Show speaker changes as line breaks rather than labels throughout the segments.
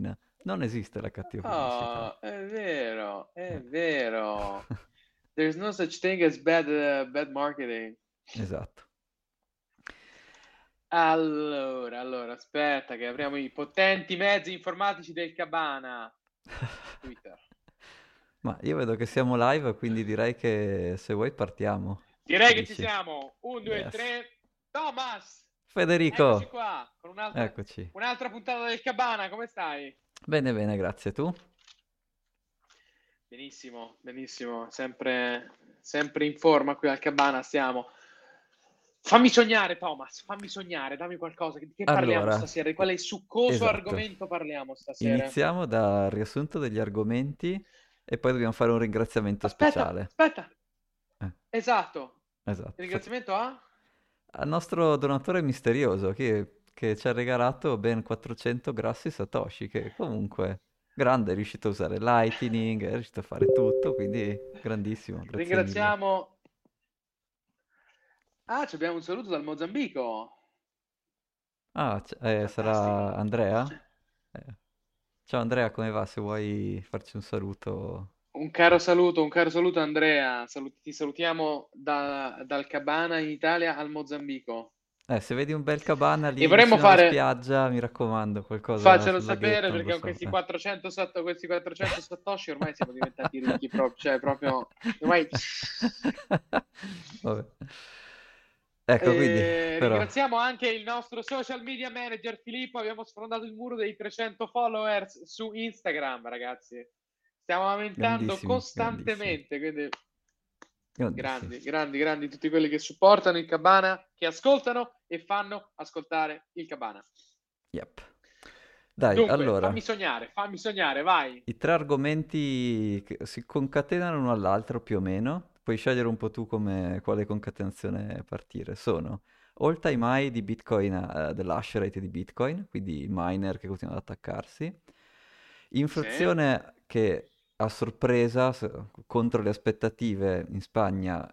Non esiste la cattiva pubblicità.
Oh, è vero, è vero. There's no such thing as bad, uh, bad marketing.
Esatto.
Allora, allora, aspetta che apriamo i potenti mezzi informatici del Cabana. Twitter.
Ma io vedo che siamo live, quindi direi che se vuoi partiamo.
Direi che
Dici?
ci siamo. Un, due,
Yes.
tre. Thomas!
Federico,
Eccoci qua con un'altra,
eccoci.
un'altra puntata del Cabana. Come stai?
Bene, bene, grazie. Tu?
Benissimo, benissimo. Sempre, sempre in forma qui al Cabana stiamo. Fammi sognare, Thomas. Fammi sognare. Dammi qualcosa. Di che parliamo
Allora,
stasera? Di quale succoso
esatto.
argomento parliamo stasera?
Iniziamo dal riassunto degli argomenti e poi dobbiamo fare un ringraziamento
Aspetta,
speciale.
aspetta.
Eh.
Esatto.
Esatto.
Il ringraziamento a?
Al nostro donatore misterioso che, che ci ha regalato ben 400 grassi Satoshi, che comunque grande, è riuscito a usare Lightning, è riuscito a fare tutto, quindi grandissimo. Grazie mille.
Ringraziamo. Ah, ci abbiamo un saluto dal Mozambico.
Ah, c- eh, sarà. Andrea? Eh. Ciao Andrea, come va? Se vuoi farci un saluto.
Un caro saluto, un caro saluto Andrea. Salut- ti salutiamo da- dal Cabana in Italia al Mozambico.
Eh, se vedi un bel cabana lì vicino alla
fare-
spiaggia, mi raccomando, qualcosa
Faccelo sapere perché con
so.
questi
eh.
400, sat- questi 400 satoshi ormai siamo diventati ricchi proprio, cioè proprio ormai
Vabbè. Ecco, quindi,
Eh,
però,
ringraziamo anche il nostro social media manager Filippo. Abbiamo sfondato il muro dei 300 followers su Instagram, ragazzi. Stiamo aumentando
Grandissimi,
costantemente. Quindi
grandissimi.
grandi, grandi, grandi tutti quelli che supportano il Cabana, che ascoltano e fanno ascoltare il Cabana.
Yep. Dai,
Dunque,
allora,
fammi sognare, fammi sognare, vai.
i tre argomenti che si concatenano uno all'altro più o meno, puoi scegliere un po' tu come, quale concatenazione partire. Sono all time high di Bitcoin, eh, dell'hash rate di Bitcoin, quindi miner che continuano ad attaccarsi, inflazione che a sorpresa, contro le aspettative in Spagna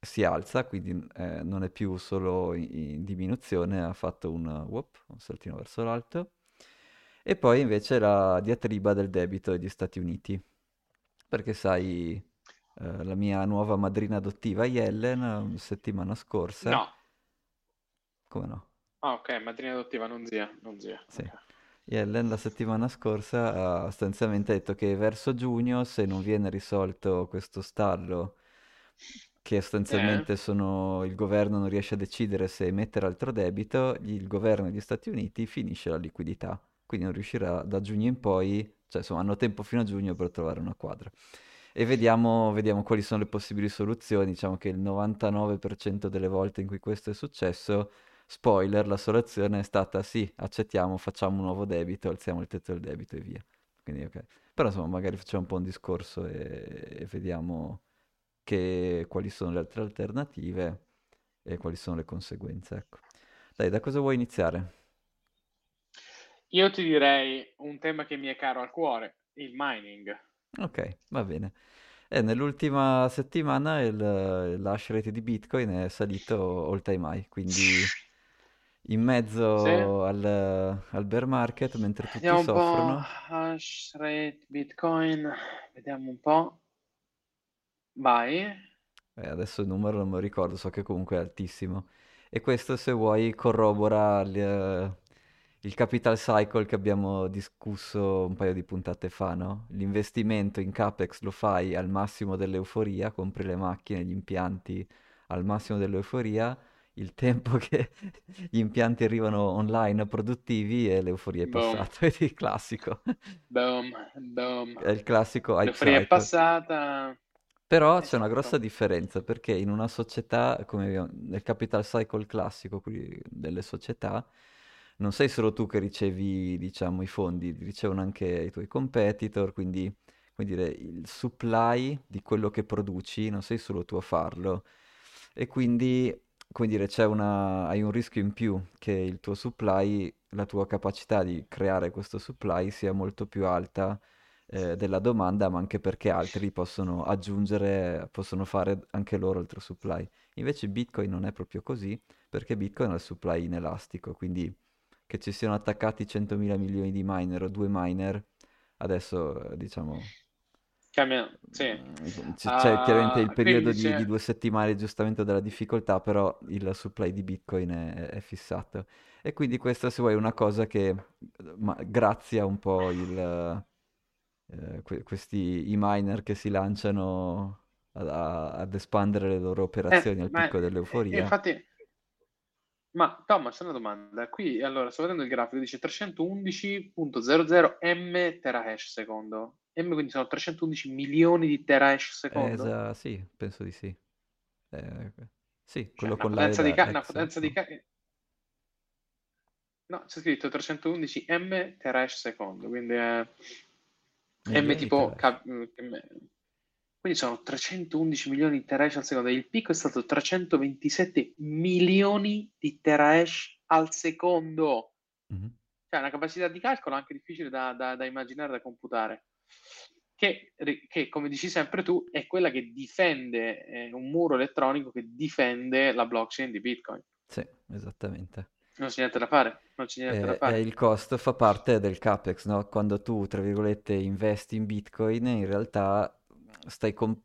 si alza, quindi eh, non è più solo in, in diminuzione, ha fatto un, whoop, un saltino verso l'alto. E poi invece la diatriba del debito degli Stati Uniti, perché sai, eh, la mia nuova madrina adottiva Yellen, settimana scorsa,
No.
come no?
Ah, ok, madrina adottiva, non zia, non zia.
Sì.
Ok.
Yellen la settimana scorsa ha sostanzialmente detto che verso giugno, se non viene risolto questo stallo, che sostanzialmente sono, il governo non riesce a decidere se emettere altro debito, il governo degli Stati Uniti finisce la liquidità, quindi non riuscirà da giugno in poi, cioè insomma hanno tempo fino a giugno per trovare una quadra. E vediamo, vediamo quali sono le possibili soluzioni, diciamo che il 99% delle volte in cui questo è successo Spoiler, la soluzione è stata sì, accettiamo, facciamo un nuovo debito, alziamo il tetto del debito e via. Quindi ok. Però insomma, magari facciamo un po' un discorso e, e vediamo che- quali sono le altre alternative e quali sono le conseguenze, ecco. Dai, da cosa vuoi iniziare?
Io ti direi un tema che mi è caro al cuore, il mining.
Ok, va bene. E nell'ultima settimana il, l'hash rate di Bitcoin è salito all time high, quindi in mezzo
Sì.
al, al bear market, mentre tutti
Vediamo un po'.
soffrono.
Hash rate, Bitcoin. Vediamo un po'. Vai.
Eh, adesso il numero non me lo ricordo, so che comunque è altissimo. E questo, se vuoi, corrobora il, eh, il capital cycle che abbiamo discusso un paio di puntate fa, no? L'investimento in CapEx lo fai al massimo dell'euforia, compri le macchine, gli impianti al massimo dell'euforia, il tempo che gli impianti arrivano online produttivi e l'euforia è passata. Vedi il classico.
Boom, boom.
È il classico
L'euforia è passata.
Però c'è una grossa differenza perché in una società come nel capital cycle classico, delle società, non sei solo tu che ricevi, diciamo, i fondi, ricevono anche i tuoi competitor, quindi, dire, il supply di quello che produci, non sei solo tu a farlo. E quindi, come dire, una, hai un rischio in più che il tuo supply, la tua capacità di creare questo supply sia molto più alta eh, della domanda, ma anche perché altri possono aggiungere, possono fare anche loro altro supply. Invece Bitcoin non è proprio così, perché Bitcoin ha il supply inelastico, quindi che ci siano attaccati 100.000 milioni di miner o due miner, adesso diciamo...
Cambia, sì.
Mm, c'è chiaramente il
Uh,
periodo
quindi
di, di due settimane di aggiustamento della difficoltà, però il supply di Bitcoin è, è fissato. E quindi questa, se vuoi, è una cosa che ma, grazia un po' il, eh, que- questi i miner che si lanciano a- a- ad espandere le loro
Eh,
operazioni al
ma
picco
eh,
dell'euforia.
infatti, ma Thomas, una domanda. Qui, allora, sto vedendo il grafico, dice 311.00 m terahash secondo. M quindi sono 311 milioni di terahash
Eh,
secondo?
esa- sì, penso di sì. Eh, sì,
Cioè,
quello con
potenza di, ca- una potenza di
no?
ca- No, c'è scritto 311 m terahash secondo, quindi è M
Milioni di
tipo... ca- mm, m- Quindi sono 311 milioni di terahash al secondo. Il picco è stato 327 milioni di terahash al secondo.
Mhm.
Cioè, una capacità di calcolo anche difficile da, da- da immaginare, da computare. Che, che, come dici sempre tu, è quella che difende, è un muro elettronico che difende la blockchain di Bitcoin.
Sì, esattamente.
Non c'è niente da fare, non c'è niente da
E, e
fare.
il costo fa parte del CAPEX, no? Quando tu, tra virgolette, investi in Bitcoin, in realtà stai com-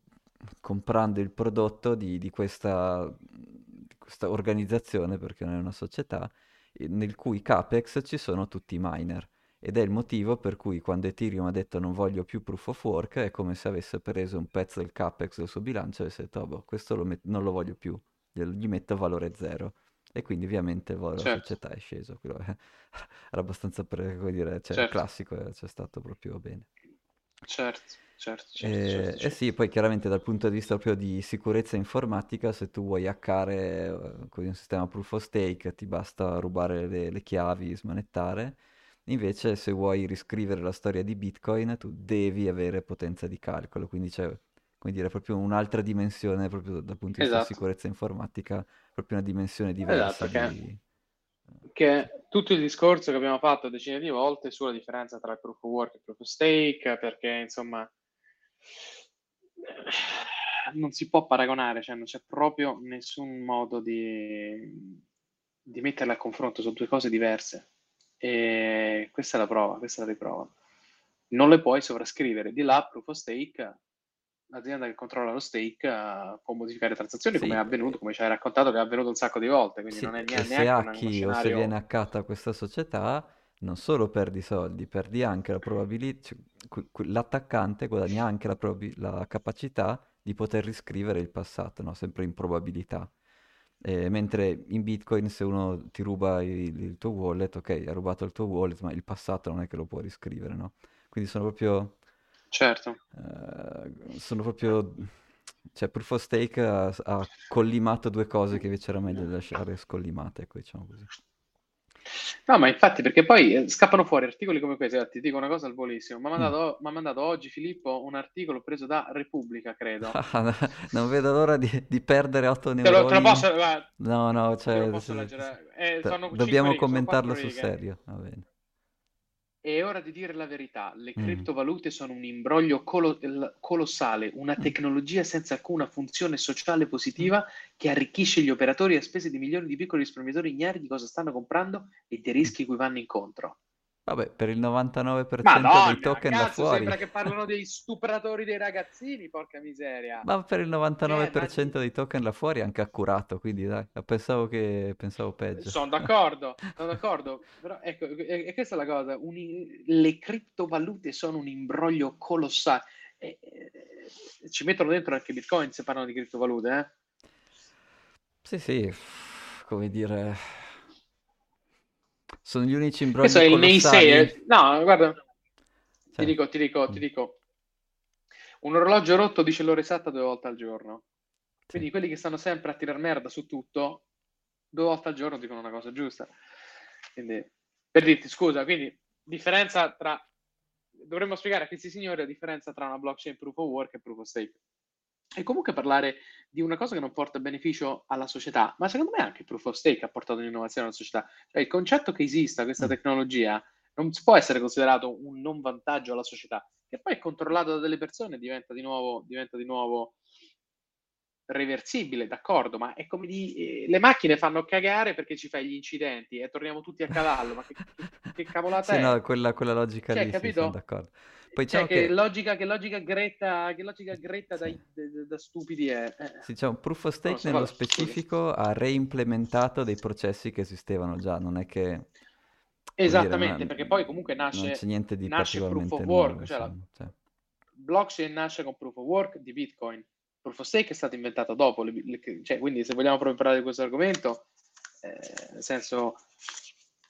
comprando il prodotto di, di questa, di questa organizzazione, perché non è una società, eh, nel cui CAPEX ci sono tutti i miner. Ed è il motivo per cui quando Ethereum ha detto non voglio più proof of work, è come se avesse preso un pezzo del CAPEX del suo bilancio e avesse detto, "Oh, boh, questo lo met- non lo voglio più, gli metto valore zero. E quindi ovviamente il valore della
Certo,
società è sceso. Quello era abbastanza, come dire, cioè,
certo,
classico, eh, c'è stato proprio bene.
certo, certo, certo,
E,
certo,
e
certo.
sì, poi chiaramente dal punto di vista proprio di sicurezza informatica, se tu vuoi hackare eh, con un sistema proof of stake, ti basta rubare le, le chiavi, smanettare. Invece, se vuoi riscrivere la storia di Bitcoin, tu devi avere potenza di calcolo, quindi c'è, come dire, proprio un'altra dimensione, proprio dal punto di vista di
Esatto,
sicurezza informatica, proprio una dimensione diversa
esatto, che,
di...
che è tutto il discorso che abbiamo fatto decine di volte sulla differenza tra proof of work e proof of stake, perché insomma non si può paragonare, cioè non c'è proprio nessun modo di, di metterle a confronto, sono due cose diverse. E questa è la prova, questa è la riprova. Non le puoi sovrascrivere. Di là, proof of stake, l'azienda che controlla lo stake eh, può modificare transazioni come è
Sì,
avvenuto, come ci hai raccontato che è avvenuto un sacco di volte, quindi
Sì,
non è
e
nea-
se
neanche un, uno
hacki o se viene
scenario...
hackata questa società, non solo perdi soldi, perdi anche la probabilità, l'attaccante guadagna anche la, probabi- la capacità di poter riscrivere il passato, no? Sempre in probabilità. Eh, mentre in Bitcoin se uno ti ruba il, il tuo wallet, ok, ha rubato il tuo wallet, ma il passato non è che lo può riscrivere, no? Quindi sono proprio,
Certo.
eh, sono proprio, cioè Proof of Stake ha, ha collimato due cose che invece era meglio lasciare scollimate, ecco, diciamo così.
No, ma infatti, perché poi eh, scappano fuori articoli come questi. Guarda, Ti dico una cosa al volissimo. Mi ha
Mm.
mandato, m'ha mandato oggi Filippo un articolo preso da Repubblica, credo.
Ah, non vedo l'ora di, di perdere 8
Te lo, te lo
neuroni.
posso, guarda,
No, no,
te lo
cioè,
posso leggere. Eh, sono
dobbiamo
righe,
commentarlo sul serio, va bene.
È ora di dire la verità. Le
Mm.
criptovalute sono un imbroglio colo- colossale, una
Mm.
tecnologia senza alcuna funzione sociale
Mm.
positiva che arricchisce gli operatori a spese di milioni di piccoli risparmiatori ignari di cosa stanno comprando e dei
Mm.
rischi cui vanno incontro.
Vabbè, per il 99% dei
Madonna,
token là
cazzo,
fuori.
sembra che parlano dei stupratori dei ragazzini, porca miseria.
Ma per il
Eh, ma
99% dei token là fuori è anche accurato, quindi dai, pensavo che pensavo peggio.
sono d'accordo, sono d'accordo, però ecco, e, e questa è la cosa, un- le criptovalute sono un imbroglio colossale. E- e- ci mettono dentro anche Bitcoin se parlano di criptovalute, eh?
Sì, sì, come dire, sono gli unici
Questo
imbrogli
è il naysayer. No, guarda, ti
Cioè,
dico, ti dico, ti dico, un orologio rotto dice l'ora esatta due volte al giorno.
sì.
Quindi quelli che stanno sempre a tirar merda su tutto, due volte al giorno dicono una cosa giusta. Quindi, per dirti, scusa, quindi differenza tra... Dovremmo spiegare a questi signori la differenza tra una blockchain proof of work e proof of stake. E comunque parlare di una cosa che non porta beneficio alla società, ma secondo me anche il proof of stake ha portato un'innovazione alla società. Cioè il concetto che esista questa
Mm.
tecnologia non può essere considerato un non vantaggio alla società, che poi è controllato da delle persone e diventa di nuovo, diventa di nuovo reversibile, d'accordo, ma è come di eh, le macchine fanno cagare perché ci fai gli incidenti e torniamo tutti a cavallo, ma che, che, che cavolata
Sì,
è?
no, quella, quella logica
Cioè,
lì, sì,
capito?
sono d'accordo. Poi
Cioè,
diciamo
che
che,
logica, che logica gretta, che logica gretta
sì,
da, da stupidi è. Eh,
sì, diciamo, Proof of Stake
so,
nello
scusa.
specifico ha reimplementato dei processi che esistevano già, non è che, dire,
Esattamente,
non,
perché poi comunque
non c'è
nasce,
niente di
nasce proof of work,
nuovo,
cioè la
cioè.
blockchain nasce con proof of work di Bitcoin. Proof of stake è stato inventato dopo, le- le- cioè, quindi se vogliamo proprio parlare di questo argomento, eh, nel senso,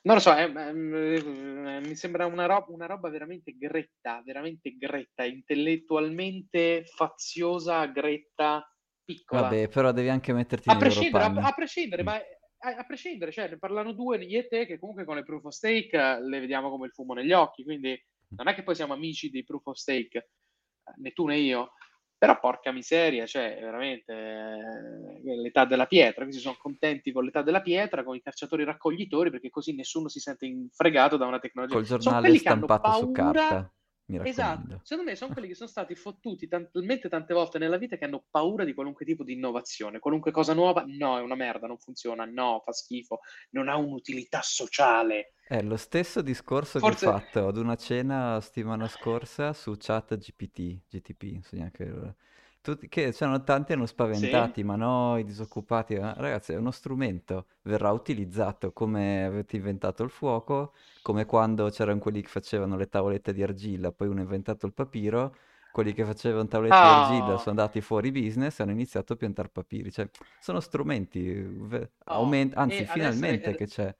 non lo so, è- è- mi sembra una, roba, una roba veramente gretta, veramente gretta, intellettualmente faziosa, gretta, piccola.
Vabbè, però devi anche metterti
A prescindere, a, a prescindere,
Mm.
ma a, a prescindere, cioè, ne parlano due, io e te, che comunque con le proof of stake eh, le vediamo come il fumo negli occhi, quindi non è che poi siamo amici dei proof of stake, eh, né tu né io, però porca miseria, cioè, veramente, eh, l'età della pietra, questi sono contenti con l'età della pietra, con i cacciatori raccoglitori, perché così nessuno si sente infregato da una tecnologia.
Col
Sono
giornale
quelli che hanno
stampato su
paura
carta, mi
Esatto, secondo me sono quelli che sono stati fottuti talmente tante volte nella vita che hanno paura di qualunque tipo di innovazione, qualunque cosa nuova, no, è una merda, non funziona, no, fa schifo, non ha un'utilità sociale.
È lo stesso discorso che ho
Forse,
fatto ad una cena settimana scorsa su chat GPT, GTP, non so neanche... Tutti, che c'erano tanti hanno
sì,
spaventati, ma no, i disoccupati, eh, ragazzi, è uno strumento, verrà utilizzato come avete inventato il fuoco, come quando c'erano quelli che facevano le tavolette di argilla, poi uno ha inventato il papiro, quelli che facevano tavolette di argilla
oh,
sono andati fuori business e hanno iniziato a piantare papiri, cioè sono strumenti, ve-
oh,
aument- anzi
e adesso
finalmente
è-
che c'è.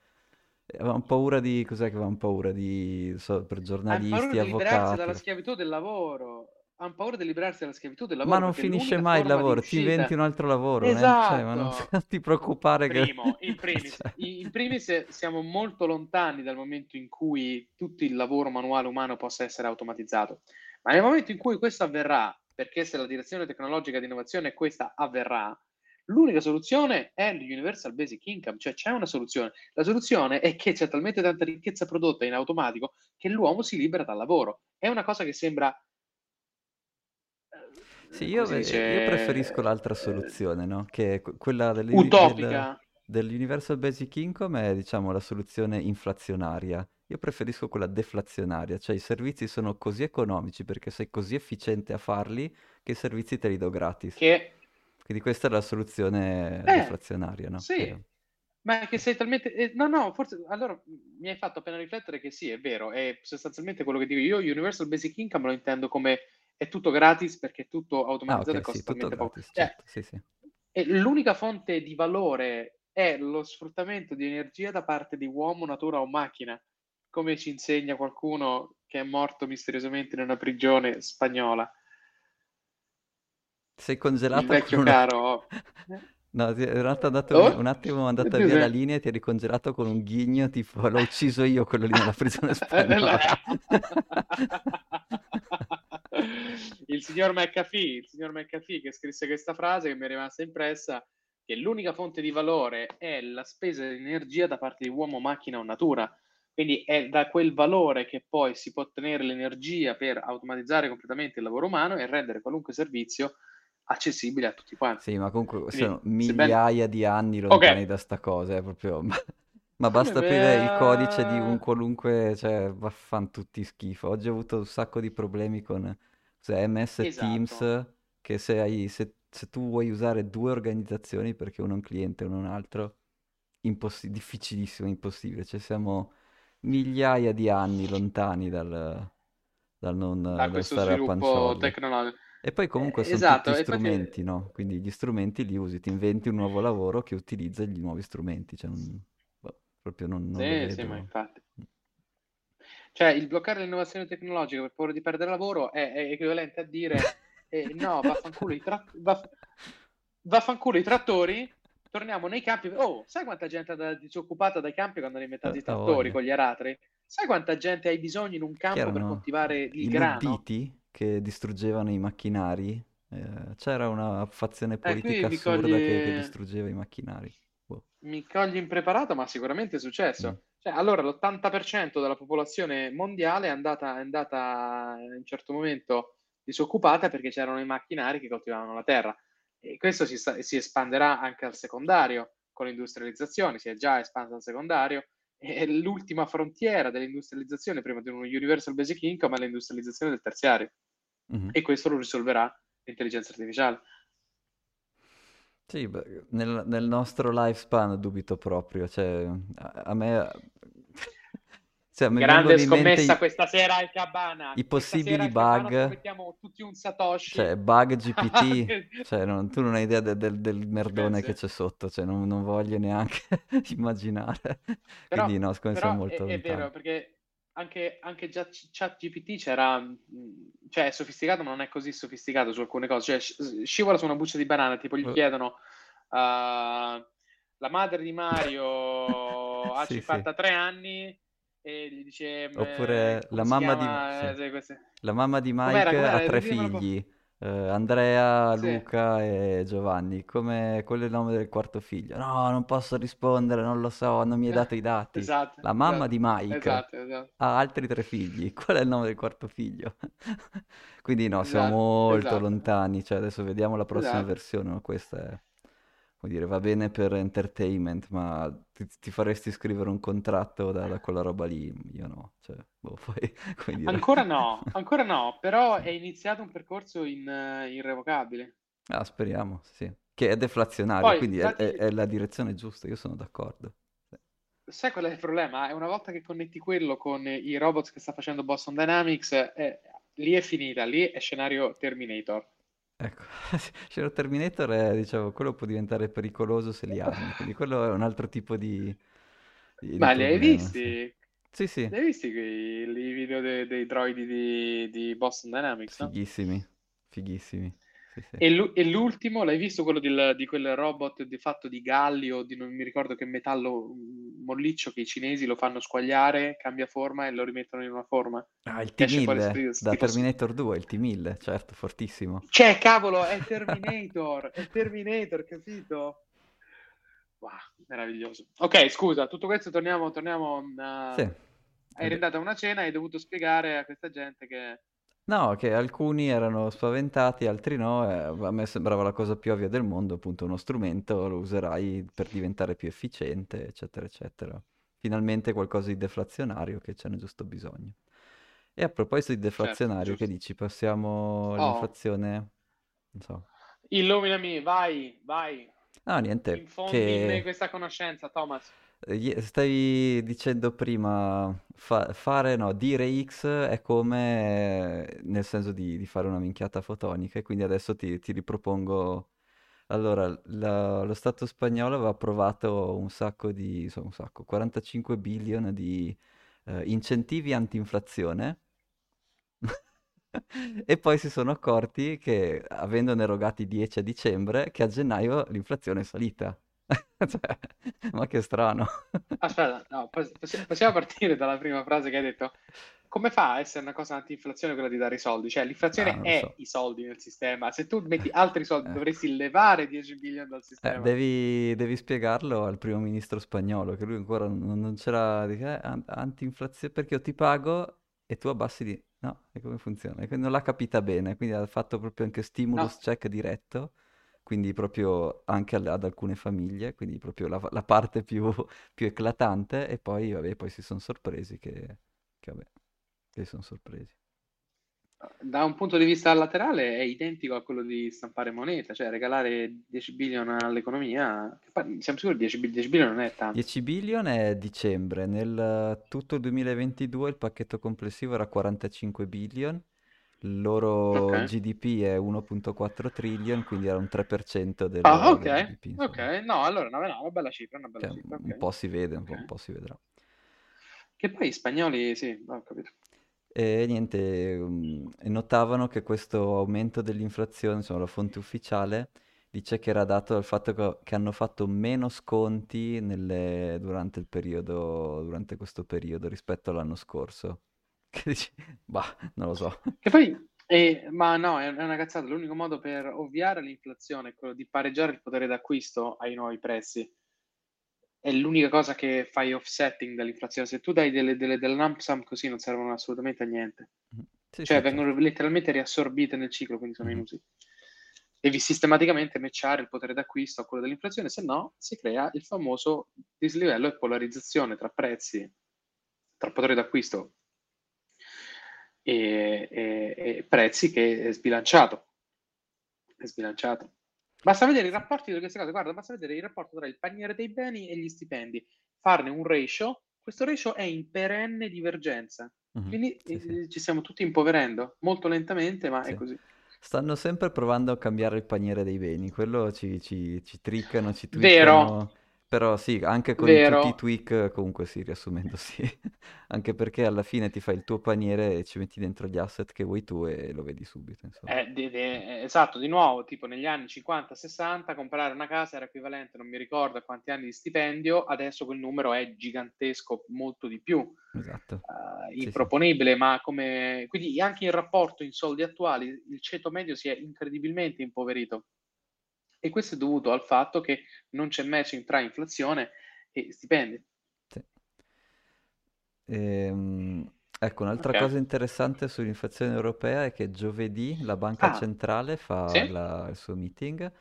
Avevamo paura di... Cos'è che avevamo paura? Di... so, per
hanno paura
giornalisti,
di liberarsi
avvocati.
dalla schiavitù del lavoro, hanno paura di liberarsi dalla schiavitù del
Ma
lavoro
non
perché
finisce mai il lavoro, ti inventi un altro lavoro, né? Cioè, ma non,
Esatto,
non ti preoccupare che...
Primo, in primis,
cioè,
in primis siamo molto lontani dal momento in cui tutto il lavoro manuale umano possa essere automatizzato, ma nel momento in cui questo avverrà, perché se la direzione tecnologica di innovazione è questa, avverrà, l'unica soluzione è l'Universal Basic Income, cioè c'è una soluzione. La soluzione è che c'è talmente tanta ricchezza prodotta in automatico che l'uomo si libera dal lavoro. È una cosa che sembra,
Sì,
eh,
io,
si
ve-
dice,
io preferisco l'altra soluzione, no? Che è que- quella dell'uni- del-
utopica.
dell'Universal Basic Income è, diciamo, la soluzione inflazionaria. Io preferisco quella deflazionaria, cioè i servizi sono così economici perché sei così efficiente a farli che i servizi te li do gratis.
Che
Quindi questa è la soluzione
Eh,
deflazionaria, no?
sì,
Che-
ma che sei talmente... eh, no, no, forse... Allora, mi hai fatto appena riflettere che sì, è vero, è sostanzialmente quello che dico io. Universal Basic Income lo intendo come è tutto gratis perché è tutto
Ah,
automatizzato e
ok, sì,
costa
tutto
talmente poco.
gratis,
Cioè,
certo, sì, sì.
e l'unica fonte di valore è lo sfruttamento di energia da parte di uomo, natura o macchina, come ci insegna qualcuno che è morto misteriosamente in una prigione spagnola.
Sei
Il
congelato con
vecchio
una...
caro...
No, ti- un attimo, andato
Oh?
un attimo è andata via la linea e ti eri congelato con un ghigno, tipo l'ho ucciso io quello lì nella prigione spagnola.
il signor McAfee, il signor McAfee che scrisse questa frase che mi è rimasta impressa, che l'unica fonte di valore è la spesa di energia da parte di uomo, macchina o natura. Quindi è da quel valore che poi si può ottenere l'energia per automatizzare completamente il lavoro umano e rendere qualunque servizio accessibile a tutti quanti.
Sì, ma comunque
Quindi,
sono migliaia di anni lontani
Ok,
da sta cosa, è proprio... Ma, basta aprire il codice di un qualunque, cioè, vaffan tutti schifo. Oggi ho avuto un sacco di problemi con cos'è, MS
Esatto.
Teams, che se hai, se, se tu vuoi usare due organizzazioni, perché uno è un cliente e uno è un altro, impossi- difficilissimo, impossibile. Cioè siamo migliaia di anni lontani dal, dal non,
da
dal
questo
stare a
sviluppo tecnologico.
E poi comunque
Eh,
sono
esatto,
tutti strumenti,
che...
no? Quindi gli strumenti li usi, ti inventi un nuovo lavoro che utilizza gli nuovi strumenti, cioè non- boh, proprio non, non
Sì, sì, ma infatti. Cioè, il bloccare l'innovazione tecnologica per paura di perdere lavoro è, è equivalente a dire eh, no, vaffanculo i, tra- vaff- vaffanculo i trattori, torniamo nei campi. Oh, sai quanta gente è disoccupata dai campi quando hanno inventato
Eh,
i trattori
voglia.
con gli aratri? Sai quanta gente hai bisogno in un campo per coltivare il
i
grano?
Che distruggevano i macchinari. Eh, c'era una fazione
Eh,
politica
mi
assurda che, che
cogli,
distruggeva i macchinari. Boh.
mi cogli impreparato, ma sicuramente è
Mm.
successo. Cioè, allora l'80% della popolazione mondiale è andata, è andata in un certo momento disoccupata perché c'erano i macchinari che coltivavano la terra. E questo si, sta, si espanderà anche al secondario con l'industrializzazione, si è già espanso al secondario, e l'ultima frontiera dell'industrializzazione prima di un Universal Basic Income è l'industrializzazione del terziario. Mm-hmm. E questo lo risolverà l'intelligenza artificiale.
Sì, beh, nel, nel nostro lifespan dubito proprio, cioè, a, a me
cioè, Grande scommessa i, questa sera al Cabana.
I possibili bug.
Mettiamo tutti un Satoshi.
Cioè, bug GPT. cioè, non, tu non hai idea de, de, del merdone che c'è sotto. Cioè, non, non voglio neanche immaginare. Però, Quindi, no, secondo me siamo molto
è, è vero, perché anche, anche già ChatGPT c'era. Cioè, è sofisticato, ma non è così sofisticato su alcune cose. Cioè, scivola su una buccia di banana. Tipo, gli chiedono. Uh, la madre di Mario ha sì, 53 sì. anni e gli dice...
Oppure la mamma, chiama, di... Sì. Eh, la mamma di Mike com'era, com'era? ha tre figli. Uh, Andrea, sì. Luca e Giovanni, come quello è il nome del quarto figlio. No, non posso rispondere, non lo so, non mi hai dato i dati.
Esatto,
la mamma
esatto,
di Mike
esatto, esatto.
ha altri tre figli. Qual è il nome del quarto figlio? Quindi no, siamo molto
esatto.
lontani. Cioè, adesso vediamo la prossima
Esatto.
versione. No? Questa è come dire, va bene per entertainment, ma ti, ti faresti scrivere un contratto da, da, quella roba lì? Io no, cioè, boh, poi, dire...
Ancora no, ancora no, però è iniziato un percorso in, uh, irrevocabile.
Ah, speriamo, sì. Che è deflazionario, poi, quindi infatti... è, è, la direzione giusta, io sono d'accordo.
Sai qual è il problema? È una volta che connetti quello con i robots che sta facendo Boston Dynamics, è, lì è finita, lì è scenario Terminator.
Ecco, Shadow Terminator è, diciamo, quello può diventare pericoloso se li hanno, quindi quello è un altro tipo di,
di, di Ma li hai visti?
Sì, sì.
Li hai visti quei, i video dei, dei droidi di, di Boston Dynamics?
no? Fighissimi, fighissimi.
E, e l'ultimo, l'hai visto quello del- di quel robot di fatto di galli o di non mi ricordo che metallo mm, molliccio che i cinesi lo fanno squagliare, cambia forma e lo rimettono in una forma?
Ah, il
Esce fuori
T-1000
spirito,
da. Terminator 2, il T-1000, certo, fortissimo.
Cioè, cavolo, è Terminator, è Terminator, capito? Wow, meraviglioso. Ok, scusa, tutto questo torniamo, torniamo a...
Sì.
Hai rendato una cena e hai dovuto spiegare a questa gente che
No, che alcuni erano spaventati, altri no. e a me sembrava la cosa più ovvia del mondo, appunto uno strumento lo userai per diventare più efficiente, eccetera, eccetera. Finalmente qualcosa di deflazionario che ce n'è giusto bisogno. E a proposito di
Certo,
deflazionario, che
giusto.
dici? Passiamo
Oh,
all'inflazione? Non so.
illuminami, vai, vai,
No, niente,
infondi in me
che
questa conoscenza, Thomas.
Stavi dicendo prima, fa- fare, no, dire X è come, nel senso di, di fare una minchiata fotonica, e quindi adesso ti, ti ripropongo Allora, la- lo Stato spagnolo aveva approvato un sacco di, insomma, un sacco, 45 billion di eh, incentivi anti-inflazione e poi si sono accorti che, avendone erogati 10 a dicembre, che a gennaio l'inflazione è salita. Cioè, ma che strano.
Aspetta, no, possiamo partire dalla prima frase che hai detto. Come fa a essere una cosa anti-inflazione quella di dare i soldi? Cioè, l'inflazione
Ah,
è
so.
i soldi nel sistema. Se tu metti altri soldi,
Eh.
dovresti levare 10 billion dal
Eh,
sistema.
devi, devi spiegarlo al primo ministro spagnolo, che lui ancora non, non c'era di che, "Eh, an- anti-inflazione, perché io ti pago e tu abbassi di... No, e come funziona? Non l'ha capita bene, quindi ha fatto proprio anche stimulus
No.
check diretto, quindi proprio anche ad alcune famiglie, quindi proprio la, la parte più, più eclatante, e poi, vabbè, poi si sono sorpresi che, che vabbè, che si sono sorpresi.
Da un punto di vista laterale è identico a quello di stampare moneta, cioè regalare 10 billion all'economia. Siamo sicuri che 10, bi- 10 billion non è tanto.
10 billion è dicembre, nel tutto il 2022 il pacchetto complessivo era 45 billion, il loro
Ok.
GDP è 1.4 trillion, quindi era un 3% del,
Ah,
del
ok,
GDP,
ok.
insomma.
No, allora, no, no, una bella cifra, una bella
Cioè,
cifra,
un
ok.
po' si vede, un po', un
Ok.
po' si vedrà.
Che poi gli spagnoli, sì, ho capito.
E niente, mm, notavano che questo aumento dell'inflazione, insomma, la fonte ufficiale dice che era dato dal fatto che, che hanno fatto meno sconti nelle- durante il periodo, durante questo periodo rispetto all'anno scorso. Che dici, bah, non lo so.
Che poi, eh, ma no, è una cazzata. L'unico modo per ovviare all'inflazione è quello di pareggiare il potere d'acquisto ai nuovi prezzi. È l'unica cosa che fai offsetting dall'inflazione. Se tu dai delle, delle, delle lump sum così non servono assolutamente a niente.
Sì,
Cioè
sì,
vengono
certo.
letteralmente riassorbite nel ciclo, quindi sono
Mhm.
inutili. devi sistematicamente matchare il potere d'acquisto a quello dell'inflazione, se no si crea il famoso dislivello e polarizzazione tra prezzi, tra potere d'acquisto e, e, e prezzi che è sbilanciato. È sbilanciato. Basta vedere i rapporti di queste cose, guarda, basta vedere il rapporto tra il paniere dei beni e gli stipendi, farne un ratio, questo ratio è in perenne divergenza, mm-hmm. quindi sì, sì. Eh, ci stiamo tutti impoverendo, molto lentamente, ma sì. è così.
Stanno sempre provando a cambiare il paniere dei beni, quello ci, ci, ci triccano, ci tweakano. Vero, però sì, anche con Vero. tutti i tweak, comunque sì, riassumendo sì. Anche perché alla fine ti fai il tuo paniere e ci metti dentro gli asset che vuoi tu e lo vedi subito.
Eh, de- de- esatto, di nuovo, tipo negli anni 50-60 comprare una casa era equivalente, non mi ricordo a quanti anni di stipendio, adesso quel numero è gigantesco, molto di più.
Esatto.
Uh, improponibile, sì, sì. ma come... Quindi anche in rapporto in soldi attuali il ceto medio si è incredibilmente impoverito. E questo è dovuto al fatto che non c'è matching tra inflazione e stipendi. Sì.
Ehm, ecco, un'altra okay. cosa interessante sull'inflazione europea è che giovedì la banca ah, centrale fa sì? la, il suo meeting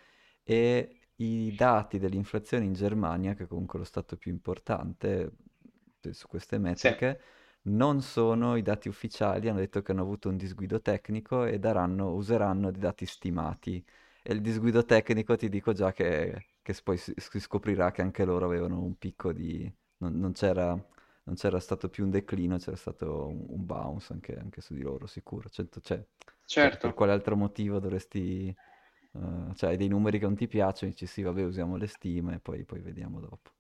e i dati dell'inflazione in Germania, che è comunque lo stato più importante eh, su queste metriche, sì. non sono i dati ufficiali, hanno detto che hanno avuto un disguido tecnico e daranno, useranno dei dati stimati e il disguido tecnico ti dico già che, che poi si, si, scoprirà che anche loro avevano un picco di... non, non, c'era, non c'era, stato più un declino, c'era stato un, un bounce anche, anche, su di loro, sicuro. Certo, cioè,
certo.
Per, quale altro motivo dovresti... Uh, cioè, hai dei numeri che non ti piacciono, dici sì, vabbè, usiamo le stime e poi, poi vediamo dopo.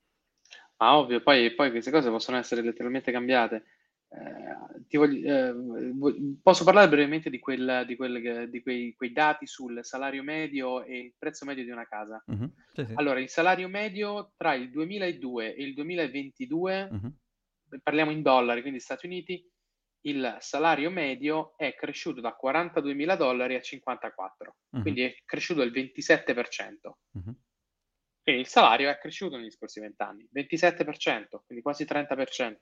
Ah, ovvio, poi, poi queste cose possono essere letteralmente cambiate. Eh, voglio, eh, posso parlare brevemente di, quel, di, quel, di quei, quei, dati sul salario medio e il prezzo medio di una casa.
Mm-hmm. Sì, sì.
Allora, il salario medio tra il 2002 e il 2022, mm-hmm. parliamo in dollari, quindi Stati Uniti, il salario medio è cresciuto da 42 mila dollari a 54, mm-hmm. quindi è cresciuto del 27%. Mm-hmm. Quindi il salario è cresciuto negli scorsi vent'anni, 27%, quindi quasi 30%.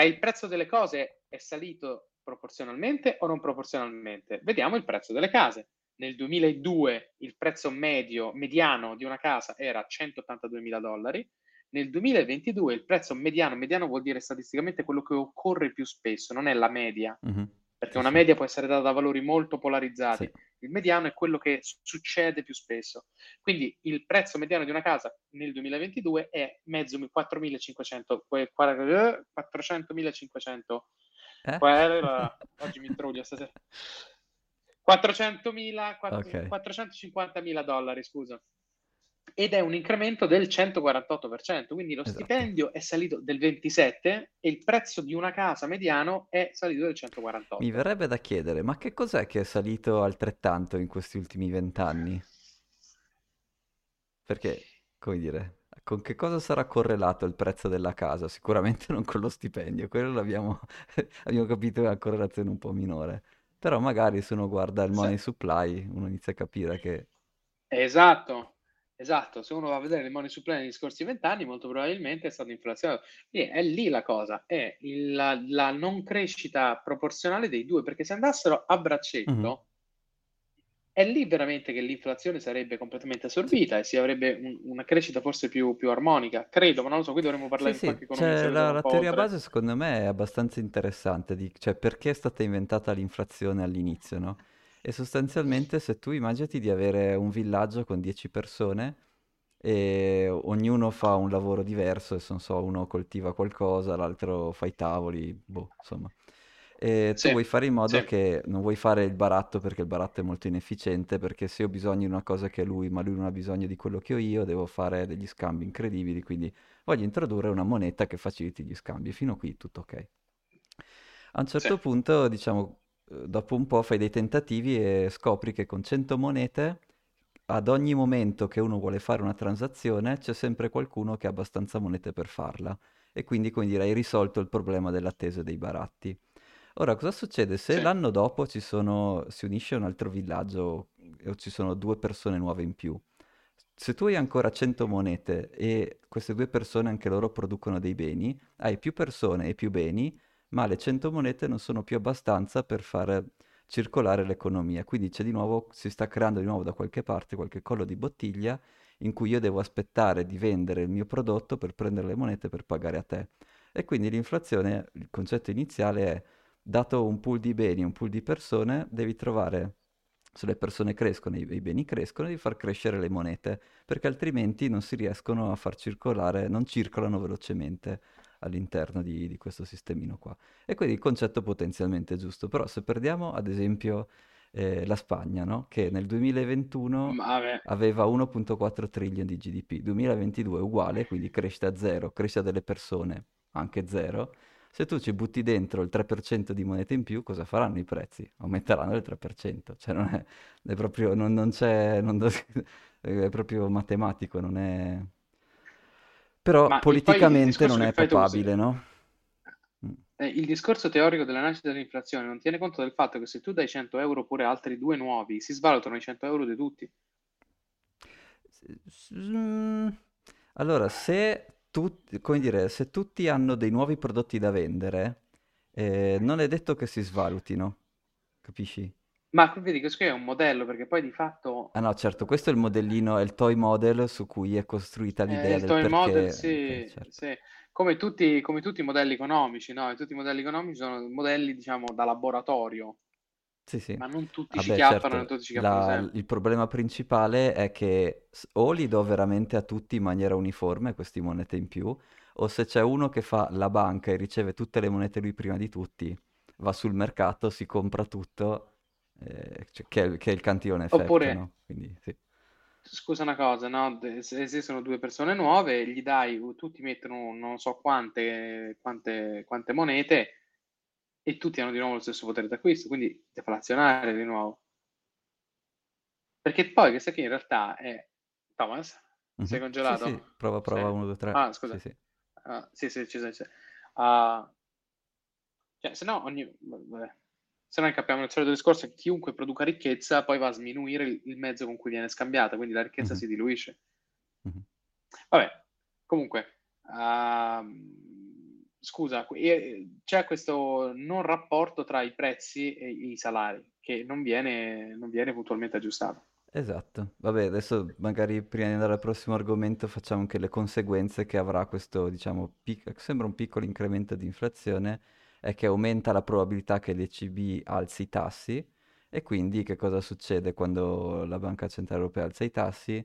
Ma il prezzo delle cose è salito proporzionalmente o non proporzionalmente? Vediamo il prezzo delle case. Nel 2002 il prezzo medio, mediano di una casa era 182 mila dollari, nel 2022 il prezzo mediano, mediano vuol dire statisticamente quello che occorre più spesso, non è la media, mm-hmm. Perché una media può essere data da valori molto polarizzati. Sì il mediano è quello che succede più spesso. Quindi il prezzo mediano di una casa nel 2022 è mezzo 4.500, 400.500. Eh? Oggi mi intruglio stasera. 400.000, 4, okay. 450.000 dollari, scusa ed è un incremento del 148%, quindi lo esatto. stipendio è salito del 27% e il prezzo di una casa mediano è salito del 148%.
Mi verrebbe da chiedere, ma che cos'è che è salito altrettanto in questi ultimi vent'anni? Perché, come dire, con che cosa sarà correlato il prezzo della casa? Sicuramente non con lo stipendio, quello l'abbiamo abbiamo capito che è una correlazione un po' minore. Però magari se uno guarda il money supply, uno inizia a capire che...
Esatto, Esatto, se uno va a vedere il money supply negli scorsi vent'anni, molto probabilmente è stato inflazionato. Quindi è lì la cosa, è la, la, non crescita proporzionale dei due, perché se andassero a braccetto, mm-hmm. è lì veramente che l'inflazione sarebbe completamente assorbita e si avrebbe un, una crescita forse più, più, armonica. Credo, ma non lo so, qui dovremmo parlare
sì,
di qualche
sì. economista. Cioè, la, la teoria oltre. base secondo me è abbastanza interessante, di, cioè perché è stata inventata l'inflazione all'inizio, no? E sostanzialmente se tu immaginati di avere un villaggio con 10 persone e ognuno fa un lavoro diverso, e non so, uno coltiva qualcosa, l'altro fa i tavoli, boh, insomma. E tu sì, vuoi fare in modo sì. che non vuoi fare il baratto perché il baratto è molto inefficiente, perché se ho bisogno di una cosa che è lui, ma lui non ha bisogno di quello che ho io, devo fare degli scambi incredibili, quindi voglio introdurre una moneta che faciliti gli scambi. Fino a qui tutto ok. A un certo sì. punto, diciamo, dopo un po' fai dei tentativi e scopri che con 100 monete ad ogni momento che uno vuole fare una transazione c'è sempre qualcuno che ha abbastanza monete per farla e quindi come dire hai risolto il problema dell'attesa dei baratti. Ora cosa succede se sì. l'anno dopo sono, si unisce un altro villaggio o ci sono due persone nuove in più? Se tu hai ancora 100 monete e queste due persone anche loro producono dei beni, hai più persone e più beni, ma le 100 monete non sono più abbastanza per fare... circolare l'economia. Quindi c'è di nuovo, si sta creando di nuovo da qualche parte qualche collo di bottiglia in cui io devo aspettare di vendere il mio prodotto per prendere le monete per pagare a te. E quindi l'inflazione, il concetto iniziale è, dato un pool di beni, un pool di persone, devi trovare, se le persone crescono e i beni crescono, devi far crescere le monete, perché altrimenti non si riescono a far circolare, non circolano velocemente all'interno di, di questo sistemino qua. E quindi il concetto potenzialmente giusto, però se perdiamo ad esempio eh, la Spagna, no? che nel 2021
Vabbè.
aveva 1.4 trillion di GDP, 2022 è uguale, quindi cresce a zero, cresce delle persone anche zero. Se tu ci butti dentro il 3% di monete in più, cosa faranno i prezzi? Aumenteranno del 3%, cioè non è, è proprio, non, non c'è, non, è proprio matematico, non è... Però
Ma
politicamente non è papabile, no?
Eh, il discorso teorico della nascita dell'inflazione non tiene conto del fatto che se tu dai 100 euro oppure altri due nuovi, si svalutano i 100 euro di tutti.
Mm, allora, se, tutti, come dire, se tutti hanno dei nuovi prodotti da vendere, eh, non è detto che si svalutino, capisci?
Ma vedi, questo è un modello, perché poi di fatto...
Ah no, certo, questo è il modellino, è il toy model su cui è costruita
Eh,
l'idea
il
del
toy
perché...
model, sì,
ok, certo.
sì. Come tutti, come tutti i modelli economici, no? E tutti i modelli economici sono modelli, diciamo, da laboratorio,
Sì, sì.
ma non tutti ci
Vabbè,
chiappano, non
certo,
tutti ci chiappano
la- il problema principale è che o li do veramente a tutti in maniera uniforme, questi monete in più, o se c'è uno che fa la banca e riceve tutte le monete lui prima di tutti, va sul mercato, si compra tutto, eh, cioè, che, è, che è il cantillone effect,
Oppure,
no? Quindi sì.
scusa una cosa, no? Esistono due persone nuove, gli dai, tutti mettono non so quante, quante, quante monete e tutti hanno di nuovo lo stesso potere d'acquisto, quindi deflazionare di nuovo. Perché poi questa qui in realtà è... Thomas,
Mhm.
sei
Sì,
congelato?
sì, prova, prova,
Sei?
1, 2, 3.
Ah,
Sì,
scusa.
sì.
Ah, sì, sì, ci sei. Ah, cioè, se no, ogni... vabbè. Se no incappiamo nel solito discorso che chiunque produca ricchezza poi va a sminuire il, il mezzo con cui viene scambiata, quindi la ricchezza
Mhm,
si diluisce.
mhm.
Vabbè, comunque, ehm, scusa, eh, c'è questo non rapporto tra i prezzi e i salari che non viene, non viene puntualmente aggiustato.
Esatto. Vabbè, adesso magari prima di andare al prossimo argomento facciamo anche le conseguenze che avrà questo, diciamo, pic- sembra un piccolo incremento di inflazione, è che aumenta la probabilità che l'ECB alzi i tassi e quindi che cosa succede quando la Banca Centrale Europea alza i tassi?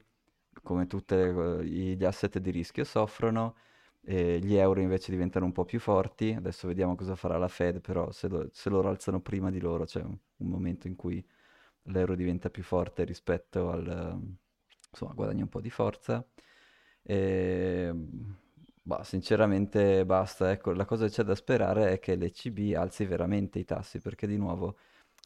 Come tutti gli asset di rischio soffrono, gli euro invece diventano un po' più forti. Adesso vediamo cosa farà la Fed, però se, lo- se loro alzano prima di loro c'è un momento in cui l'euro diventa più forte rispetto al... insomma, guadagna un po' di forza. E, bah, sinceramente basta, ecco, la cosa che c'è da sperare è che l'ECB alzi veramente i tassi, perché di nuovo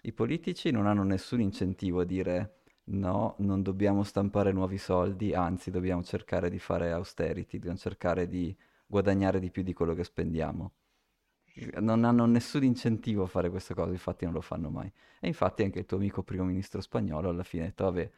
i politici non hanno nessun incentivo a dire no, non dobbiamo stampare nuovi soldi, anzi dobbiamo cercare di fare austerity, dobbiamo cercare di guadagnare di più di quello che spendiamo. Non hanno nessun incentivo a fare queste cose, infatti non lo fanno mai. E infatti anche il tuo amico primo ministro spagnolo alla fine ha detto, vabbè,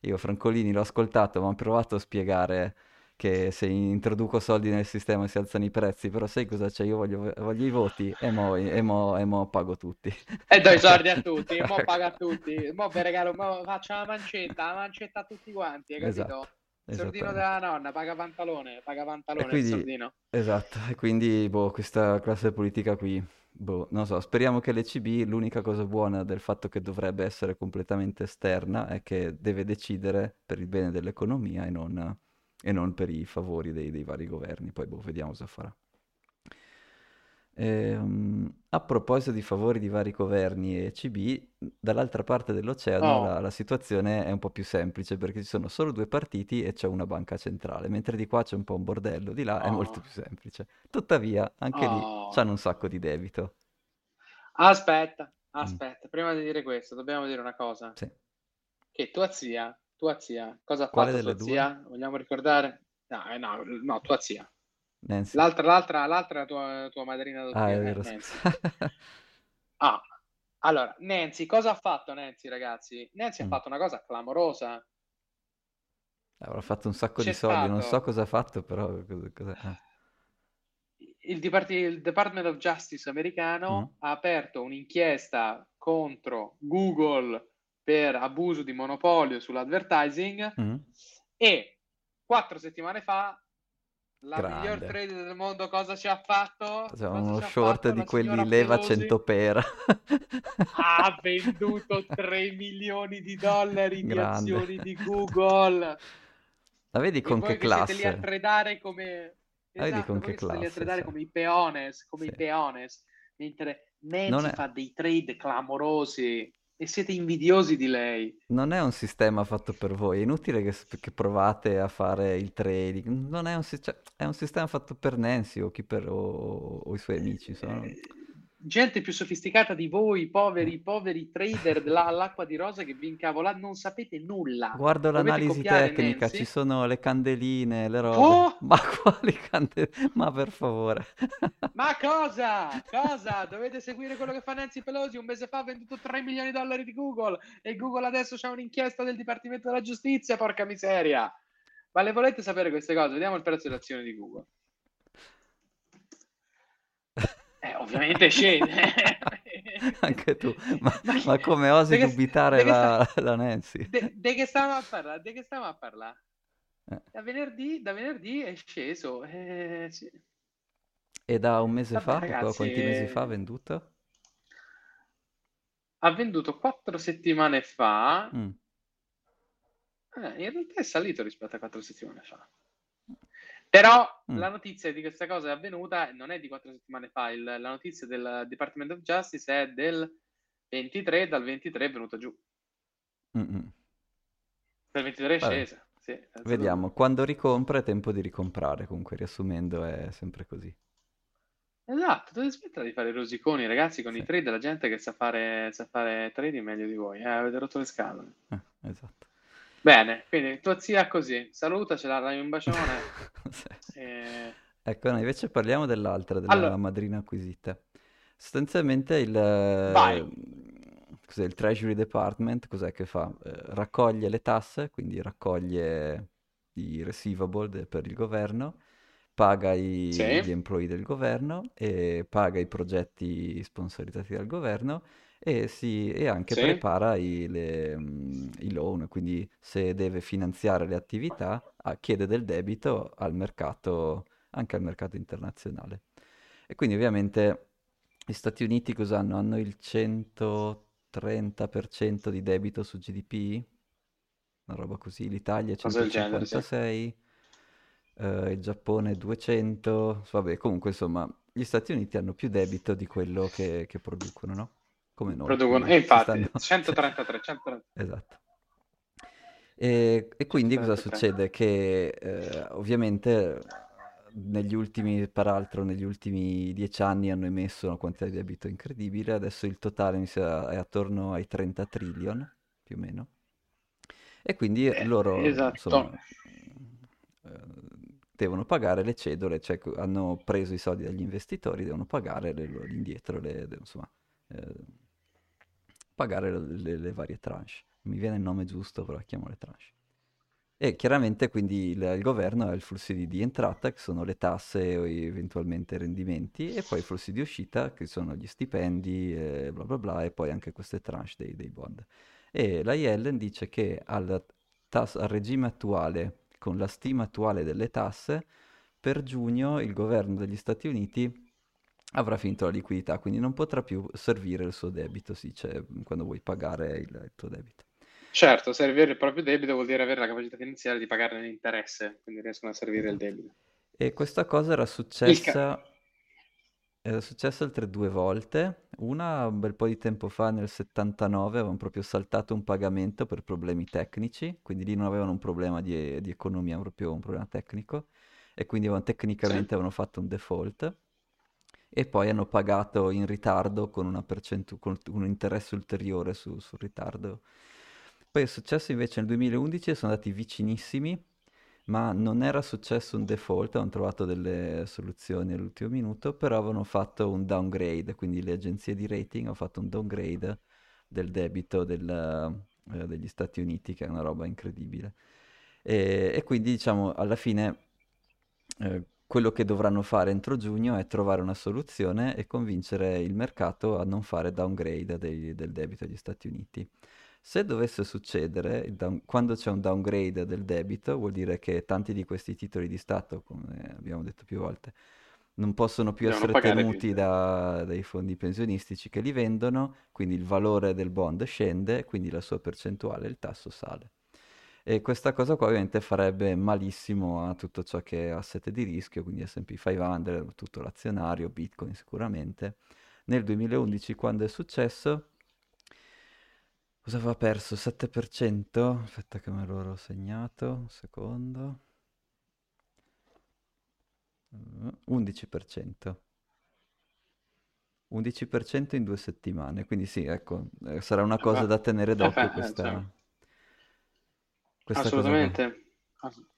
io Francolini l'ho ascoltato, ma ho provato a spiegare che se introduco soldi nel sistema si alzano i prezzi, però sai cosa c'è? Io voglio, voglio i voti e mo, e mo- e mo pago tutti.
E do i soldi a tutti, mo paga a tutti, mo vi regalo, mo faccio la mancetta, la mancetta a tutti quanti, hai capito?
Esatto,
Il sordino della nonna, paga pantalone, paga
E
pantalone il
quindi,
sordino.
esatto, e quindi, boh, questa classe politica qui, boh, non so, speriamo che l'ECB, l'unica cosa buona del fatto che dovrebbe essere completamente esterna è che deve decidere per il bene dell'economia e non, e non per i favori dei, dei vari governi, poi, boh, vediamo cosa farà. Ehm, a proposito di favori di vari governi e ECB, dall'altra parte dell'oceano
Oh,
la, la situazione è un po' più semplice perché ci sono solo due partiti e c'è una banca centrale, mentre di qua c'è un po' un bordello, di là è molto
oh,
più semplice. Tuttavia, anche lì c'hanno
oh.
un sacco di debito.
Aspetta,
Mm,
aspetta, prima di dire questo, dobbiamo dire una cosa.
sì.
Che tua zia, tua zia, cosa ha
Quale
fatto
delle
tua
due?
zia? Vogliamo ricordare? No, eh, no, no, tua zia.
Nancy.
L'altra, l'altra, l'altra è la tua, tua madrina
Ah, è
eh,
vero,
Nancy. Ah, allora, Nancy, cosa ha fatto Nancy, ragazzi? Nancy ha
Mm.
fatto una cosa clamorosa.
Avrà fatto un sacco di
C'è
soldi, non so
stato...
cosa ha fatto, però cosa, cosa- ah.
il, Depart- il Department of Justice americano
Mm.
ha aperto un'inchiesta contro Google per abuso di monopolio sull'advertising
Mm.
e quattro settimane fa la
Grande.
miglior trader del mondo cosa ci ha fatto?
Cioè, uno short
fatto
di quelli leva
Pelosi?
100 pera.
Ha venduto 3 milioni di dollari di
Grande.
azioni di Google.
La vedi con che
che siete lì a
classe?
tredare come...
La vedi
Esatto,
con che
che siete lì a
classe, sì.
come i peones, come
Sì.
i peones, mentre Nancy
è-
fa dei trade clamorosi e siete invidiosi di lei.
Non è un sistema fatto per voi, è inutile che, che provate a fare il trading. Non è un, cioè, è un sistema fatto per Nancy o, chi per- o- o i suoi amici. insomma.
Eh, gente più sofisticata di voi, poveri, poveri trader all'acqua di rosa che vi incavolate, non sapete nulla.
Guardo
Dovete
l'analisi tecnica,
Nancy.
ci sono le candeline, le robe.
Oh!
Ma quali candeline? Ma per favore.
Ma cosa? Cosa? Dovete seguire quello che fa Nancy Pelosi. Un mese fa ha venduto 3 milioni di dollari di Google e Google adesso c'ha un'inchiesta del Dipartimento della Giustizia, porca miseria. Ma le volete sapere queste cose? Vediamo il prezzo dell'azione di Google. Eh, ovviamente scende.
Anche tu. Ma, ma come osi
De
dubitare
de
la,
sta-
la Nancy?
De, de che stiamo a parlare? De che stiamo a parlare?
Eh.
Da venerdì, da venerdì è sceso. eh, sì.
E da un mese
Vabbè,
fa?
ragazzi,
Quanti mesi fa ha venduto?
Ha venduto quattro settimane fa.
Mm.
Eh, in realtà è salito rispetto a quattro settimane fa. Però
Mm.
la notizia di questa cosa è avvenuta non è di quattro settimane fa, il- la notizia del Department of Justice è del 23, dal 23 è venuta giù.
Mm, mm.
Dal 23 è
Vabbè.
scesa. Sì,
Vediamo, quando ricompra è tempo di ricomprare, comunque riassumendo è sempre così.
Esatto, dovete smettere di fare i rosiconi, ragazzi, con
Sì.
i trade, la gente che sa fare, sa fare trading meglio di voi. Eh, avete rotto le scatole.
Eh, esatto.
Bene, quindi tua zia così, salutacela, dai un bacione.
Sì.
e-
Ecco, no, invece parliamo dell'altra, della
Allora.
madrina acquisita. Sostanzialmente il, eh, il Treasury Department cos'è che fa? Eh, raccoglie le tasse, quindi raccoglie i receivable de- per il governo, paga i-
Sì.
gli employee del governo e paga i progetti sponsorizzati dal governo e, si- e anche
Sì.
prepara i, le, mm, i loan, quindi se deve finanziare le attività ah, chiede del debito al mercato, anche al mercato internazionale. E quindi ovviamente gli Stati Uniti cosa hanno? Hanno il 130% di debito su GDP, una roba così, l'Italia
Cosa del genere, sì.
156, eh, il Giappone 200, vabbè, comunque insomma, gli Stati Uniti hanno più debito di quello che, che producono, no? Come noi.
Producono, e
ci
infatti,
stanno-
133, 133.
Esatto. E, e quindi cosa
133.
succede? Che eh, ovviamente negli ultimi, peraltro negli ultimi dieci anni hanno emesso una quantità di debito incredibile, adesso il totale è attorno ai 30 trillion, più o meno. E quindi
Eh,
loro,
esatto.
insomma, eh, devono pagare le cedole, cioè hanno preso i soldi dagli investitori, devono pagare le indietro, le, insomma, eh, pagare le, le- le varie tranche. Mi viene il nome giusto, però chiamo le tranche. E chiaramente quindi il, il governo ha i flussi di, di entrata, che sono le tasse o eventualmente rendimenti, e poi i flussi di uscita, che sono gli stipendi, e bla bla bla, e poi anche queste tranche dei, dei bond. E la Yellen dice che al, tas- al regime attuale, con la stima attuale delle tasse, per giugno il governo degli Stati Uniti avrà finito la liquidità, quindi non potrà più servire il suo debito, si dice, quando vuoi pagare il, il tuo debito.
Certo, servire il proprio debito vuol dire avere la capacità finanziaria di pagare l'interesse, quindi riescono a servire il debito.
E questa cosa era successa, era successa altre due volte. Una un bel po' di tempo fa, nel 79, avevano proprio saltato un pagamento per problemi tecnici, quindi lì non avevano un problema di, di economia, proprio un problema tecnico, e quindi avevano- tecnicamente
Sì.
avevano fatto un default. E poi hanno pagato in ritardo con percentu- con un interesse ulteriore su- sul ritardo. Poi è successo invece nel 2011 e sono andati vicinissimi, ma non era successo un default, hanno trovato delle soluzioni all'ultimo minuto, però avevano fatto un downgrade, quindi le agenzie di rating hanno fatto un downgrade del debito del, eh, degli Stati Uniti, che è una roba incredibile. E, e quindi diciamo alla fine eh, quello che dovranno fare entro giugno è trovare una soluzione e convincere il mercato a non fare downgrade dei, del debito agli Stati Uniti. Se dovesse succedere, down, quando c'è un downgrade del debito, vuol dire che tanti di questi titoli di Stato, come abbiamo detto più volte, non possono più Devono essere tenuti da, dai fondi pensionistici che li vendono, quindi il valore del bond scende, quindi la sua percentuale, il tasso sale. E questa cosa qua ovviamente farebbe malissimo a tutto ciò che è asset di rischio, quindi S&P 500, tutto l'azionario, Bitcoin sicuramente. Nel 2011 quando è successo, cosa aveva perso? 7%? Aspetta che me l'ho segnato, un secondo. 11%. 11% in due settimane, quindi sì, ecco, eh, sarà una cosa da tenere d'occhio questa,
questa Assolutamente.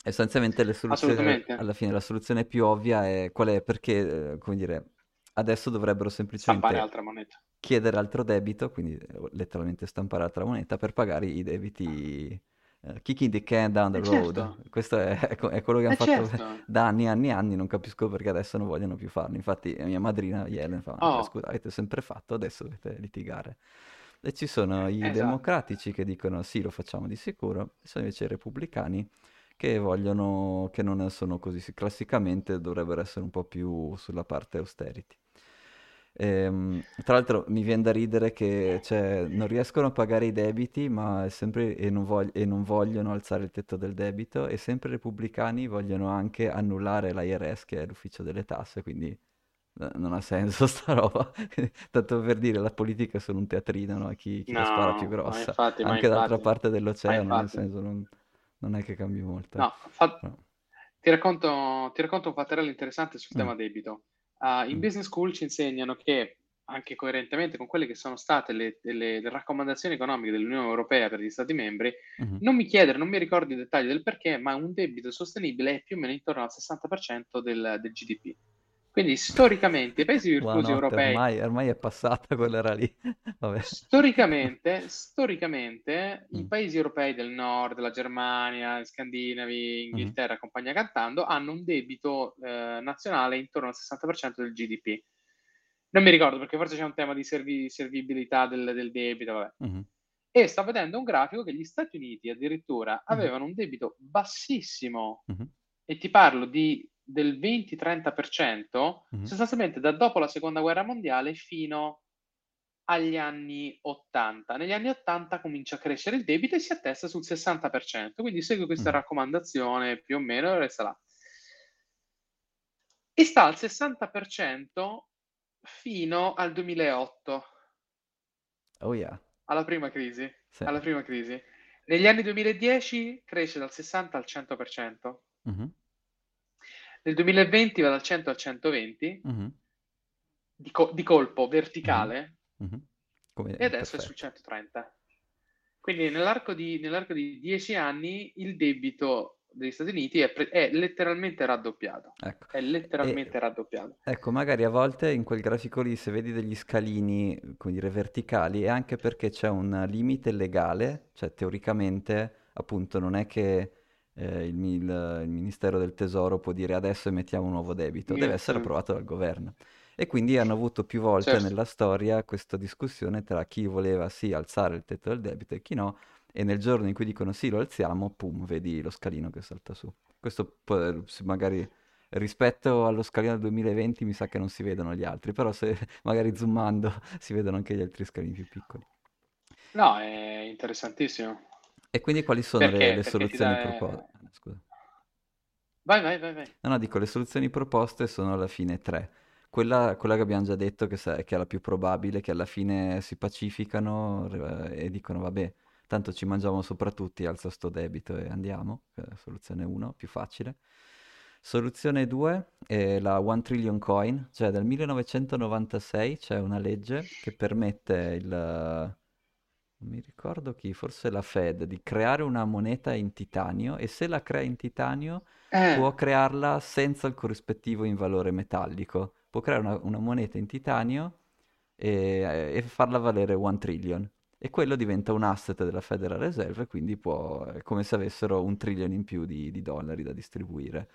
Essenzialmente le soluzioni, alla fine la soluzione più ovvia è qual è? Perché, eh, come dire, adesso dovrebbero semplicemente
altra moneta.
chiedere altro debito, quindi eh, letteralmente stampare altra moneta per pagare i debiti uh, kicking the can down the
eh
road.
Certo.
Questo è, è, quello che hanno
eh
fatto
certo.
da anni e anni e anni, non capisco perché adesso non vogliono più farlo. Infatti mia madrina Yellen fa, oh. scusa, avete sempre fatto, adesso dovete litigare. E ci sono i
esatto.
democratici che dicono sì, lo facciamo di sicuro, e sono invece i repubblicani che vogliono, che non sono così, classicamente dovrebbero essere un po' più sulla parte austerity. E, ehm, tra l'altro mi viene da ridere che cioè, non riescono a pagare i debiti ma sempre, e, non vog- e, non vogliono alzare il tetto del debito e sempre i repubblicani vogliono anche annullare l'IRS che è l'ufficio delle tasse, quindi non ha senso sta roba. Tanto per dire, la politica è solo un teatrino, no? Chi, chi no, la spara più grossa.
Infatti,
Anche dall'altra parte dell'oceano, nel senso, non, non, è che cambi molto.
No, fa... no. Ti, racconto, ti, racconto, un fatterello interessante sul mm. tema debito. Uh, in mm. business school ci insegnano che, anche coerentemente con quelle che sono state le, le, le raccomandazioni economiche dell'Unione Europea per gli Stati membri, mm-hmm. non mi chiedere, non mi ricordo i dettagli del perché, ma un debito sostenibile è più o meno intorno al 60% del, del GDP. Quindi storicamente i paesi virtuosi europei...
Ormai, ormai, è passata quella era lì.
storicamente, storicamente mm. i paesi europei del nord, la Germania, Scandinavi, mm-hmm. Inghilterra, mm. compagnia cantando, hanno un debito eh, nazionale intorno al 60% del GDP. Non mi ricordo perché forse c'è un tema di servi- servibilità del, del debito. Mm-hmm. E sto vedendo un grafico che gli Stati Uniti addirittura mm-hmm. avevano un debito bassissimo. E ti parlo di del 20-30% mm-hmm. sostanzialmente da dopo la seconda guerra mondiale fino agli anni 80. Negli anni 80 comincia a crescere il debito e si attesta sul 60%, quindi segue questa mm. raccomandazione più o meno e resta là. E sta al 60% fino al 2008.
Oh yeah.
Alla prima crisi. Sì. Alla prima crisi. Negli anni 2010 cresce dal 60 al 100%. Mm-hmm. Nel 2020 va dal 100 al 120 mm-hmm. di, co- di, colpo verticale mm-hmm. e adesso perfetto. è sul 130. Quindi nell'arco di, nell'arco di 10 anni il debito degli Stati Uniti è, pre- è letteralmente raddoppiato. Ecco. È letteralmente e, raddoppiato.
Ecco, magari a volte in quel grafico lì, se vedi degli scalini, come dire, verticali, è anche perché c'è un limite legale, cioè teoricamente, appunto, non è che eh, il, il, il, Ministero del Tesoro può dire adesso emettiamo un nuovo debito, deve essere approvato dal governo. E quindi hanno avuto più volte certo. nella storia questa discussione tra chi voleva sì alzare il tetto del debito e chi no, e nel giorno in cui dicono sì lo alziamo, pum, vedi lo scalino che salta su. Questo magari rispetto allo scalino del 2020 mi sa che non si vedono gli altri, però se magari zoomando si vedono anche gli altri scalini più piccoli.
No, è interessantissimo.
E quindi quali sono perché? le, le soluzioni dà... proposte? Scusa.
Vai, vai, vai, vai.
No, no, dico, le soluzioni proposte sono alla fine tre. Quella, quella che abbiamo già detto che, che, è la più probabile, che alla fine si pacificano eh, e dicono, vabbè, tanto ci mangiamo sopra tutti, alza sto debito e andiamo. Soluzione 1, più facile. Soluzione 2 è la One Trillion Coin, cioè dal 1996 c'è una legge che permette il non mi ricordo chi, forse la Fed, di creare una moneta in titanio e se la crea in titanio eh. può crearla senza il corrispettivo in valore metallico. Può creare una, una moneta in titanio e, e, farla valere one trillion. E quello diventa un asset della Federal Reserve, quindi può, è come se avessero un trillion in più di, di dollari da distribuire.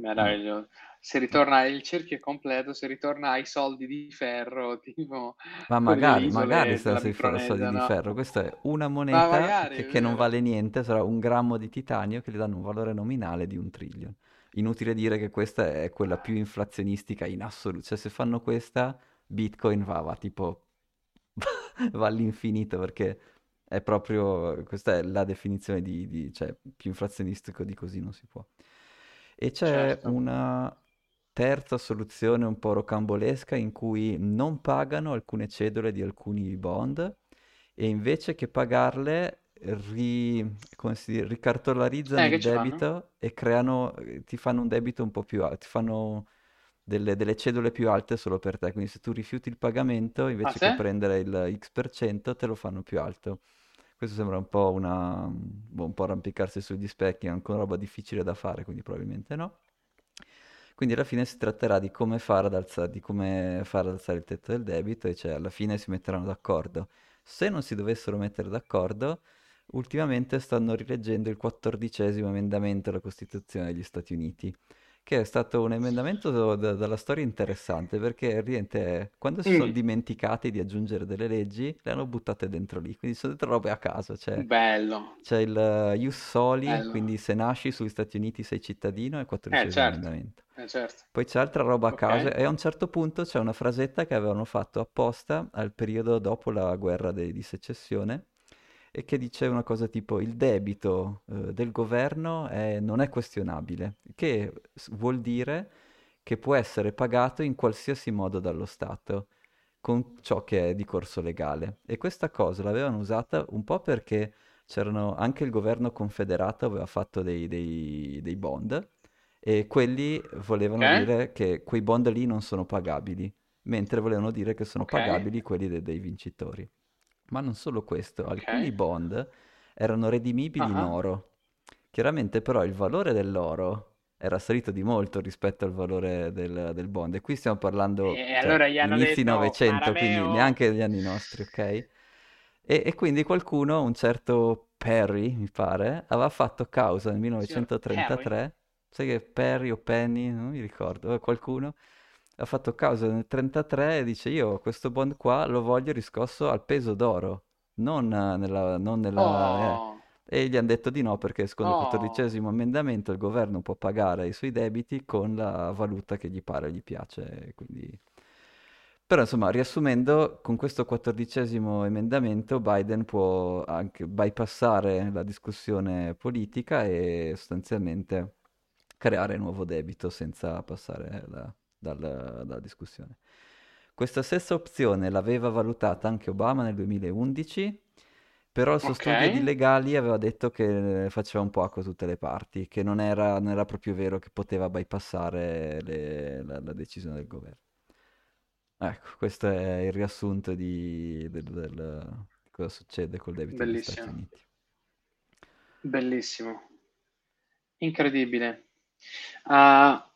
Meraviglioso. Si ritorna, il cerchio completo, si ritorna ai soldi di ferro, tipo
Ma magari, magari
della
sui soldi
Micronesia,
di
no?
ferro. Questa è una moneta
magari,
che, che non
vero.
vale niente, sarà un grammo di titanio che gli danno un valore nominale di un trillion. Inutile dire che questa è quella più inflazionistica in assoluto. Cioè, se fanno questa, Bitcoin va, va tipo va all'infinito perché è proprio, questa è la definizione di, di- cioè, più inflazionistico di così non si può. E c'è
Certo.
una terza soluzione un po' rocambolesca in cui non pagano alcune cedole di alcuni bond e invece che pagarle ri- dice, ricartolarizzano
Eh,
il
ci fanno?
debito e creano, ti fanno un debito un po' più alto, ti fanno delle, delle cedole più alte solo per te. Quindi se tu rifiuti il pagamento,
Ah,
invece
sì?
che prendere il X per cento, te lo fanno più alto. Questo sembra un po' una, boh, un po' arrampicarsi sugli specchi, è ancora roba difficile da fare, quindi probabilmente no. Quindi alla fine si tratterà di come fare ad come fare ad alzare il tetto del debito e cioè alla fine si metteranno d'accordo. Se non si dovessero mettere d'accordo, ultimamente stanno rileggendo il quattordicesimo emendamento alla Costituzione degli Stati Uniti, che è stato un emendamento da- dalla storia interessante perché niente, quando si sono
Mm,
dimenticati di aggiungere delle leggi, le hanno buttate dentro lì, quindi sono dentro robe a caso, cioè
bello,
c'è il Ius Soli,
bello.
quindi se nasci sugli Stati Uniti sei cittadino, è il
Eh,
quattordicesimo
certo,
emendamento.
eh, certo.
Poi c'è altra roba a caso
Ok.
e a un certo punto c'è una frasetta che avevano fatto apposta al periodo dopo la guerra de- di secessione e che dice una cosa tipo il debito eh, del governo è- non è questionabile, che vuol dire che può essere pagato in qualsiasi modo dallo Stato con ciò che è di corso legale. E questa cosa l'avevano usata un po' perché c'erano anche il governo confederato aveva fatto dei, dei- dei bond e quelli volevano dire che quei bond lì non sono pagabili, mentre volevano dire che sono
ok,
pagabili quelli de- dei vincitori. Ma non solo questo,
ok.
alcuni bond erano redimibili
Ah,
in oro. Chiaramente però il valore dell'oro era salito di molto rispetto al valore del, del bond. E qui stiamo parlando,
E
cioè,
allora
inizi
detto,
Novecento, quindi
Marameo,
neanche degli anni nostri, ok? E, e quindi qualcuno, un certo Perry, mi pare, aveva fatto causa nel
signor Perry,
1933, sai che Perry o Penny, non mi ricordo, eh, qualcuno ha fatto causa nel 1933 e dice io questo bond qua lo voglio riscosso al peso d'oro, non eh, nella... Non nella eh.
oh,
E gli hanno detto di no perché secondo il
oh,
quattordicesimo emendamento il governo può pagare i suoi debiti con la valuta che gli pare, gli piace, quindi... Però insomma, riassumendo, con questo quattordicesimo emendamento Biden può anche bypassare la discussione politica e sostanzialmente creare nuovo debito senza passare la- dal- dalla discussione. Questa stessa opzione l'aveva valutata anche Obama nel 2011, però il suo
ok.
studio di legali aveva detto che faceva un po' acqua tutte le parti, che non era, non era proprio vero che poteva bypassare le- la, la decisione del governo. Ecco, questo è il riassunto di, del- del- cosa succede col debito degli Stati
Bellissimo,
Uniti.
bellissimo, incredibile. Ah,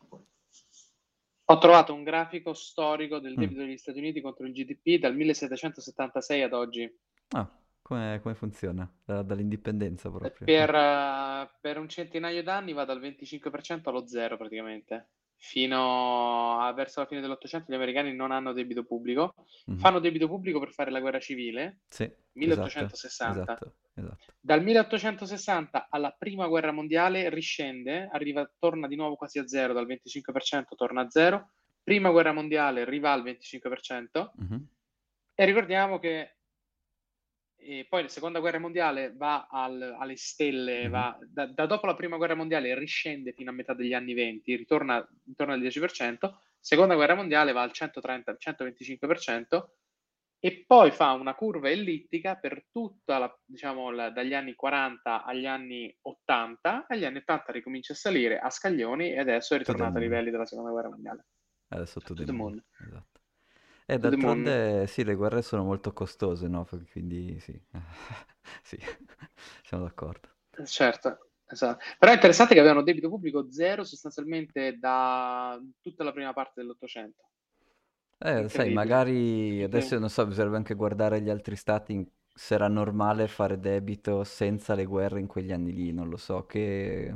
ho trovato un grafico storico del
Mm.
debito degli Stati Uniti contro il GDP dal 1776 ad oggi.
Ah, come, come funziona? Da- dall'indipendenza proprio.
Per, eh, per un centinaio d'anni va dal 25% allo zero praticamente. Fino a verso la fine dell'Ottocento gli americani non hanno debito pubblico.
Mhm.
Fanno debito pubblico per fare la guerra civile,
Sì, esatto,
1860.
esatto, esatto.
Dal 1860 alla prima guerra mondiale riscende, arriva, torna di nuovo quasi a zero, dal 25% torna a zero. Prima guerra mondiale arriva al 25%.
Mhm.
E ricordiamo che e poi la seconda guerra mondiale va al- alle stelle,
Mhm.
va, da, da dopo la prima guerra mondiale riscende fino a metà degli anni 20, ritorna intorno al 10%, seconda guerra mondiale va al 130, 125% e poi fa una curva ellittica per tutta la, diciamo, la- dagli anni 40 agli anni 80, agli anni 80 ricomincia a salire a scaglioni e adesso è ritornato ai livelli della seconda guerra mondiale.
Adesso to
To
the
the
moon,
moon.
esatto. E
moon.
d'altronde sì, le guerre sono molto costose, no? Quindi sì, sì, siamo d'accordo.
Certo, esatto. Però è interessante che avevano debito pubblico zero sostanzialmente da tutta la prima parte dell'Ottocento.
Eh, sai, magari adesso non so, bisognerebbe anche guardare gli altri stati in- se era normale fare debito senza le guerre in quegli anni lì, non lo so, che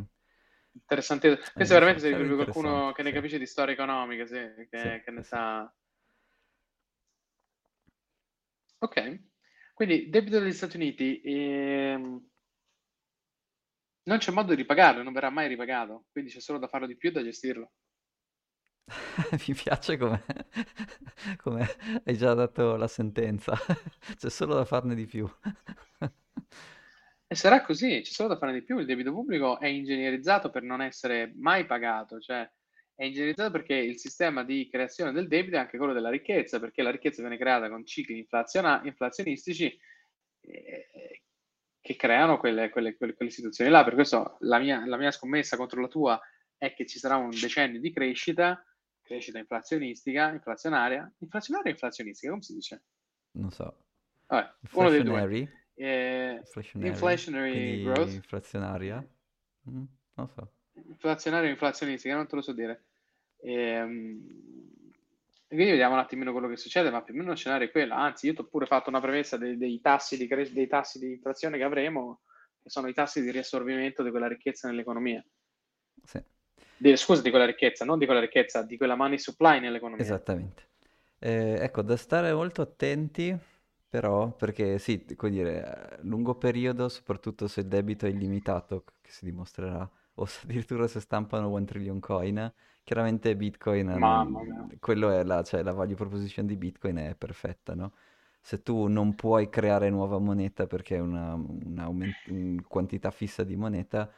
Interessante. Questo
Eh,
veramente servirebbe qualcuno che ne capisce di storia economica, sì,
Sì,
che, che ne
sì, sì.
Ok, quindi debito degli Stati Uniti ehm, non c'è modo di ripagarlo, non verrà mai ripagato, quindi c'è solo da farlo di più e da gestirlo.
Mi piace come come hai già dato la sentenza. C'è solo da farne di più.
E sarà così, c'è solo da fare di più. Il debito pubblico è ingegnerizzato per non essere mai pagato, cioè è ingegnerizzato perché il sistema di creazione del debito è anche quello della ricchezza, perché la ricchezza viene creata con cicli inflaziona- inflazionistici eh, che creano quelle, quelle, quelle, quelle situazioni là. Per questo la mia, la mia scommessa contro la tua è che ci sarà un decennio di crescita, crescita inflazionistica, inflazionaria, inflazionaria o inflazionistica, come si dice?
Non so.
Vabbè, uno dei due.
Inflationary?
Eh,
Inflationary?
growth.
inflazionaria? Mm, non so.
Inflazionaria o inflazionistica, non te lo so dire. Ehm, E, quindi vediamo un attimino quello che succede, ma più o meno lo scenario è quello. Anzi, io ti ho pure fatto una premessa dei, dei tassi di cres- dei tassi di inflazione che avremo, che sono i tassi di riassorbimento di quella ricchezza nell'economia.
Sì.
Di- scusa, di quella ricchezza, non di quella ricchezza, di quella money supply nell'economia.
Esattamente. Eh, ecco, da stare molto attenti, però, perché sì, come dire, a lungo periodo, soprattutto se il debito è illimitato, che si dimostrerà, o se addirittura se stampano one trillion coin, chiaramente Bitcoin,
Mamma mia.
non- quello è la, cioè, la value proposition di Bitcoin è perfetta, no? Se tu non puoi creare nuova moneta perché è una, una aumen- un quantità fissa di moneta,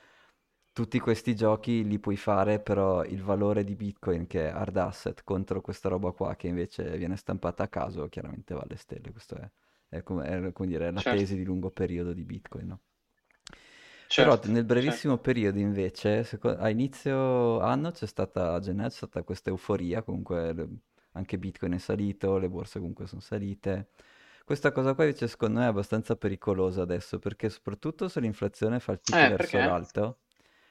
tutti questi giochi li puoi fare, però il valore di Bitcoin, che è hard asset, contro questa roba qua che invece viene stampata a caso, chiaramente va alle stelle. Questo è, è come, è, come dire, è la
Certo,
tesi di lungo periodo di Bitcoin, no? Però
certo,
nel
certo.
brevissimo periodo invece, a inizio anno c'è stata, a gennaio c'è stata questa euforia, comunque anche Bitcoin è salito, le borse comunque sono salite. Questa cosa qua invece secondo me è abbastanza pericolosa adesso, perché soprattutto se l'inflazione fa il tic
Eh,
verso
perché?
l'alto,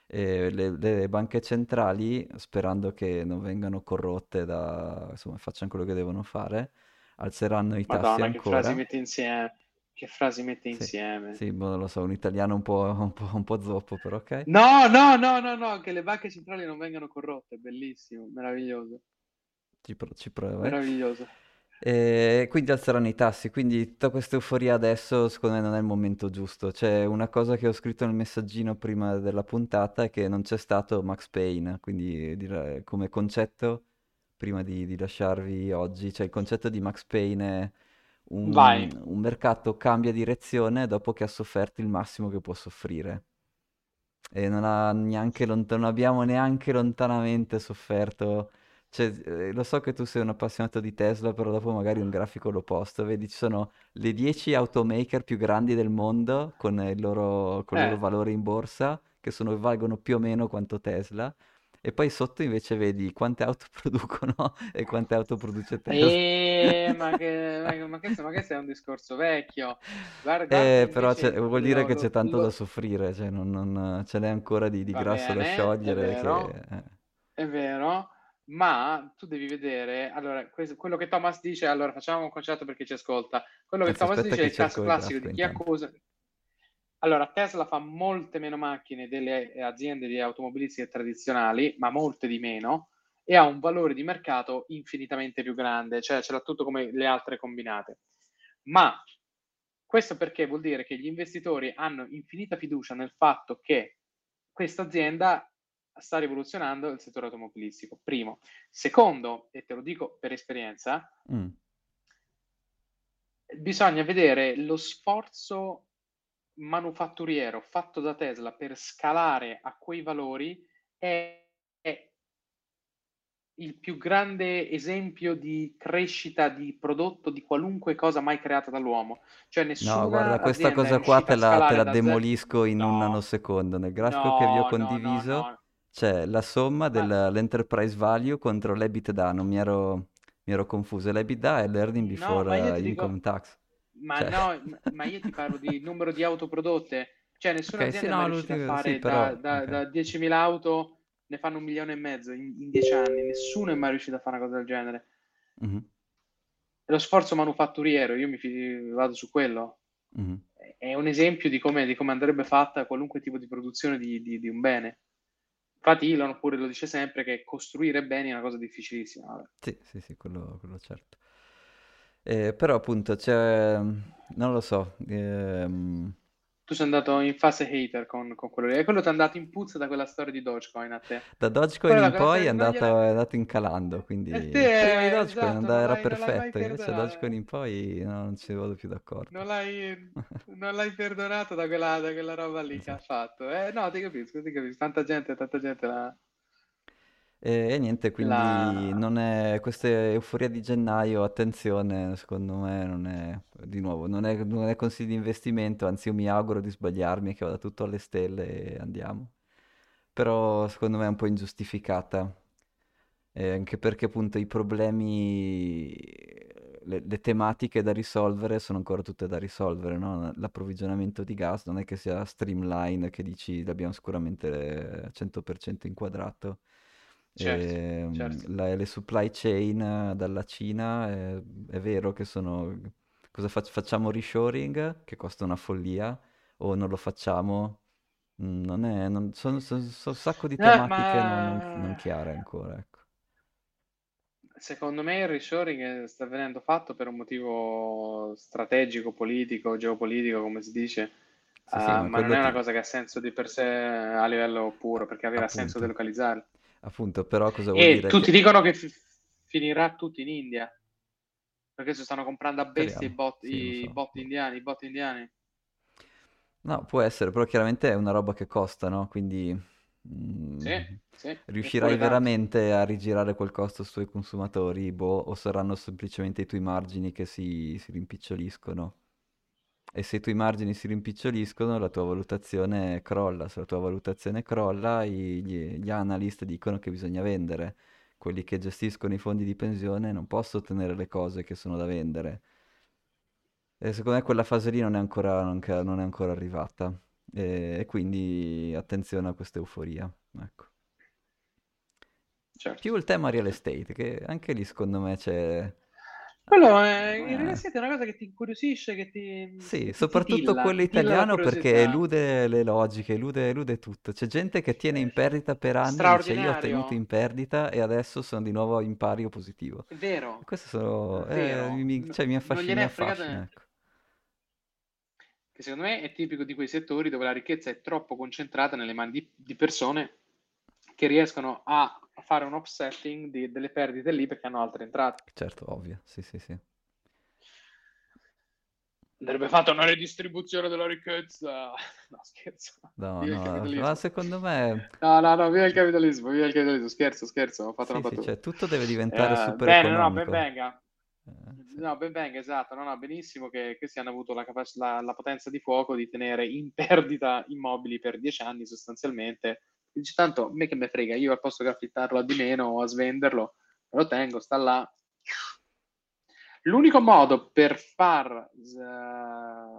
e le, le banche centrali, sperando che non vengano corrotte da, insomma, facciano quello che devono fare, alzeranno i tassi
Madonna, che frasi
ancora.
mette insieme. Che frasi mette
Sì,
insieme.
sì, boh, non lo so, un italiano un po', un po', un po' zoppo, però ok.
No, no, no, no, no, che le banche centrali non vengano corrotte, bellissimo, meraviglioso,
Ci, pro- ci provo, eh.
meraviglioso.
E quindi alzeranno i tassi, quindi tutta questa euforia adesso secondo me non è il momento giusto. C'è una cosa che ho scritto nel messaggino prima della puntata è che non c'è stato Max Payne, quindi dire- come concetto, prima di, di lasciarvi oggi, cioè il concetto di Max Payne è un, un mercato cambia direzione dopo che ha sofferto il massimo che può soffrire. E non ha neanche lont- non abbiamo neanche lontanamente sofferto. Cioè, eh, lo so che tu sei un appassionato di Tesla, però dopo magari un grafico lo posto, vedi, ci sono le 10 automaker più grandi del mondo con il loro, con il loro
Eh,
valore in borsa, che sono, valgono più o meno quanto Tesla, e poi sotto invece vedi quante auto producono e quante auto produce Tesla.
eh, ma, che, ma, ma questo, ma è un discorso vecchio. Guarda,
Eh, però vuol dire
lo,
che c'è
lo,
tanto da
lo-
soffrire, cioè non, non- ce n'è ancora di, di grasso da
bene, è
sciogliere che...
vero,
eh.
è vero, ma tu devi vedere, allora, questo- quello che Thomas dice, allora facciamo un concetto per chi ci ascolta, quello che
Anzi,
Thomas dice è
che
il caso classico di chi
intanto.
accusa... Allora, Tesla fa molte meno macchine delle aziende di automobilistiche tradizionali, ma molte di meno, e ha un valore di mercato infinitamente più grande, cioè ce l'ha tutto come le altre combinate. Ma questo perché vuol dire che gli investitori hanno infinita fiducia nel fatto che questa azienda sta rivoluzionando il settore automobilistico. Primo. Secondo, e te lo dico per esperienza,
Mm.
bisogna vedere lo sforzo manufatturiero fatto da Tesla per scalare a quei valori è, è il più grande esempio di crescita di prodotto di qualunque cosa mai creata dall'uomo. Cioè
No,
nessuna
guarda, questa cosa qua te la, te la
da zero.
demolisco in un
No,
nanosecondo. Nel grafico che vi ho
no, no, no,
condiviso
no.
c'è la somma
Ma
dell'enterprise value contro l'EBITDA, non mi ero, mi ero confuso. L'EBITDA è l'earning
no,
before eh, income
dico,
tax.
Ma
Cioè,
no, ma- io ti parlo di numero di auto prodotte. Cioè nessuna
ok, sì,
azienda è mai
no,
riuscita a
l'ultimo, sì,
fare
però,
da, da,
ok.
da 10.000 auto ne fanno un milione e mezzo in, in 10 anni. Nessuno è mai riuscito a fare una cosa del genere.
Mhm,
E lo sforzo manufatturiero, io mi vado su quello,
mhm.
è un esempio di come, di come andrebbe fatta qualunque tipo di produzione di, di- di un bene. Infatti Elon pure lo dice sempre che costruire beni è una cosa difficilissima.
Sì, sì, sì, quello, quello certo. Eh, però appunto c'è, non lo so, ehm,
Tu sei andato in fase hater con, con quello lì. E quello ti è andato in puzza da quella storia di Dogecoin a te.
da Dogecoin
è
in poi è andato,
gliela...
è andato incalando, quindi
E
prima di
te,
Dogecoin
esatto,
and-
non
era perfetto, invece da Dogecoin in poi no, non ci vado più d'accordo.
Non l'hai, non l'hai perdonato da quella, da quella roba lì che ha
Esatto.
fatto. Eh, no, ti capisco, ti capisco. Tanta gente, tanta gente la...
E, e niente, quindi
la...
non è, questa euforia di gennaio, attenzione, secondo me non è, di nuovo, non è, non è consiglio di investimento, anzi io mi auguro di sbagliarmi che vada tutto alle stelle e andiamo. Però secondo me è un po' ingiustificata, eh, anche perché appunto i problemi, le, le tematiche da risolvere sono ancora tutte da risolvere, no? L'approvvigionamento di gas non è che sia streamline, che dici l'abbiamo sicuramente 100% inquadrato.
Certo,
Ehm,
certo.
la- le supply chain eh, dalla Cina è, è vero che sono... Cosa fac- facciamo reshoring, che costa una follia, o non lo facciamo? Mm, Non è, non- sono, sono- sono un sacco di
Eh,
tematiche non, non- non
ma
chiare ancora, ecco.
secondo me il reshoring sta venendo fatto per un motivo strategico, politico, geopolitico, come si dice,
Sì, sì,
eh,
ma
ma non è una
ti...
cosa che ha senso di per sé a livello puro, perché aveva senso
Appunto,
delocalizzarli.
Appunto, però cosa vuol
E
dire
tutti
che...
dicono che fi- finirà tutto in India, perché si stanno comprando a bestia i bot,
sì,
i
so.
bot indiani, i bot indiani.
No, può essere, però chiaramente è una roba che costa, no? Quindi mm,
Sì, sì,
riuscirai veramente a rigirare quel costo sui consumatori, boh, o saranno semplicemente i tuoi margini che si, si rimpiccioliscono? E se i tuoi margini si rimpiccioliscono, la tua valutazione crolla. Se la tua valutazione crolla, i- gli, gli analyst dicono che bisogna vendere. Quelli che gestiscono i fondi di pensione non possono ottenere le cose che sono da vendere. E secondo me quella fase lì non è ancora, non ca- non è ancora arrivata. E, e quindi attenzione a questa euforia. Ecco.
Certo.
Più il tema real estate, che anche lì secondo me c'è...
Quello è, in
eh,
realtà è una cosa che ti incuriosisce, che ti,
Sì, soprattutto
titilla,
quello italiano perché elude le logiche, elude, elude tutto. C'è gente che tiene in perdita per anni dice io ho tenuto in perdita e adesso sono di nuovo in pari o positivo.
è vero,
questo sono,
è
eh,
vero.
mi,
N-
cioè, mi affascina, mi
è
affascina, ecco.
Che secondo me è tipico di quei settori dove la ricchezza è troppo concentrata nelle mani di, di persone che riescono a fare un offsetting di- delle perdite lì perché hanno altre entrate.
Certo, ovvio, sì, sì, sì.
Andrebbe fatta una redistribuzione della ricchezza. No, scherzo.
No, no, ma secondo me,
No, no, no, viva il capitalismo, viva il capitalismo. Scherzo, scherzo, ho fatto
sì,
una
sì,
battuta.
cioè tutto deve diventare
Eh,
super
bene, no, ben
economico.
venga.
Eh, sì.
No, ben venga, esatto. No, no, benissimo che questi hanno avuto la, capac- la, la potenza di fuoco di tenere in perdita immobili per dieci anni sostanzialmente. Dici, tanto a me che me frega, io al posto che affittarlo a di meno o a svenderlo, lo tengo, sta là. L'unico modo per far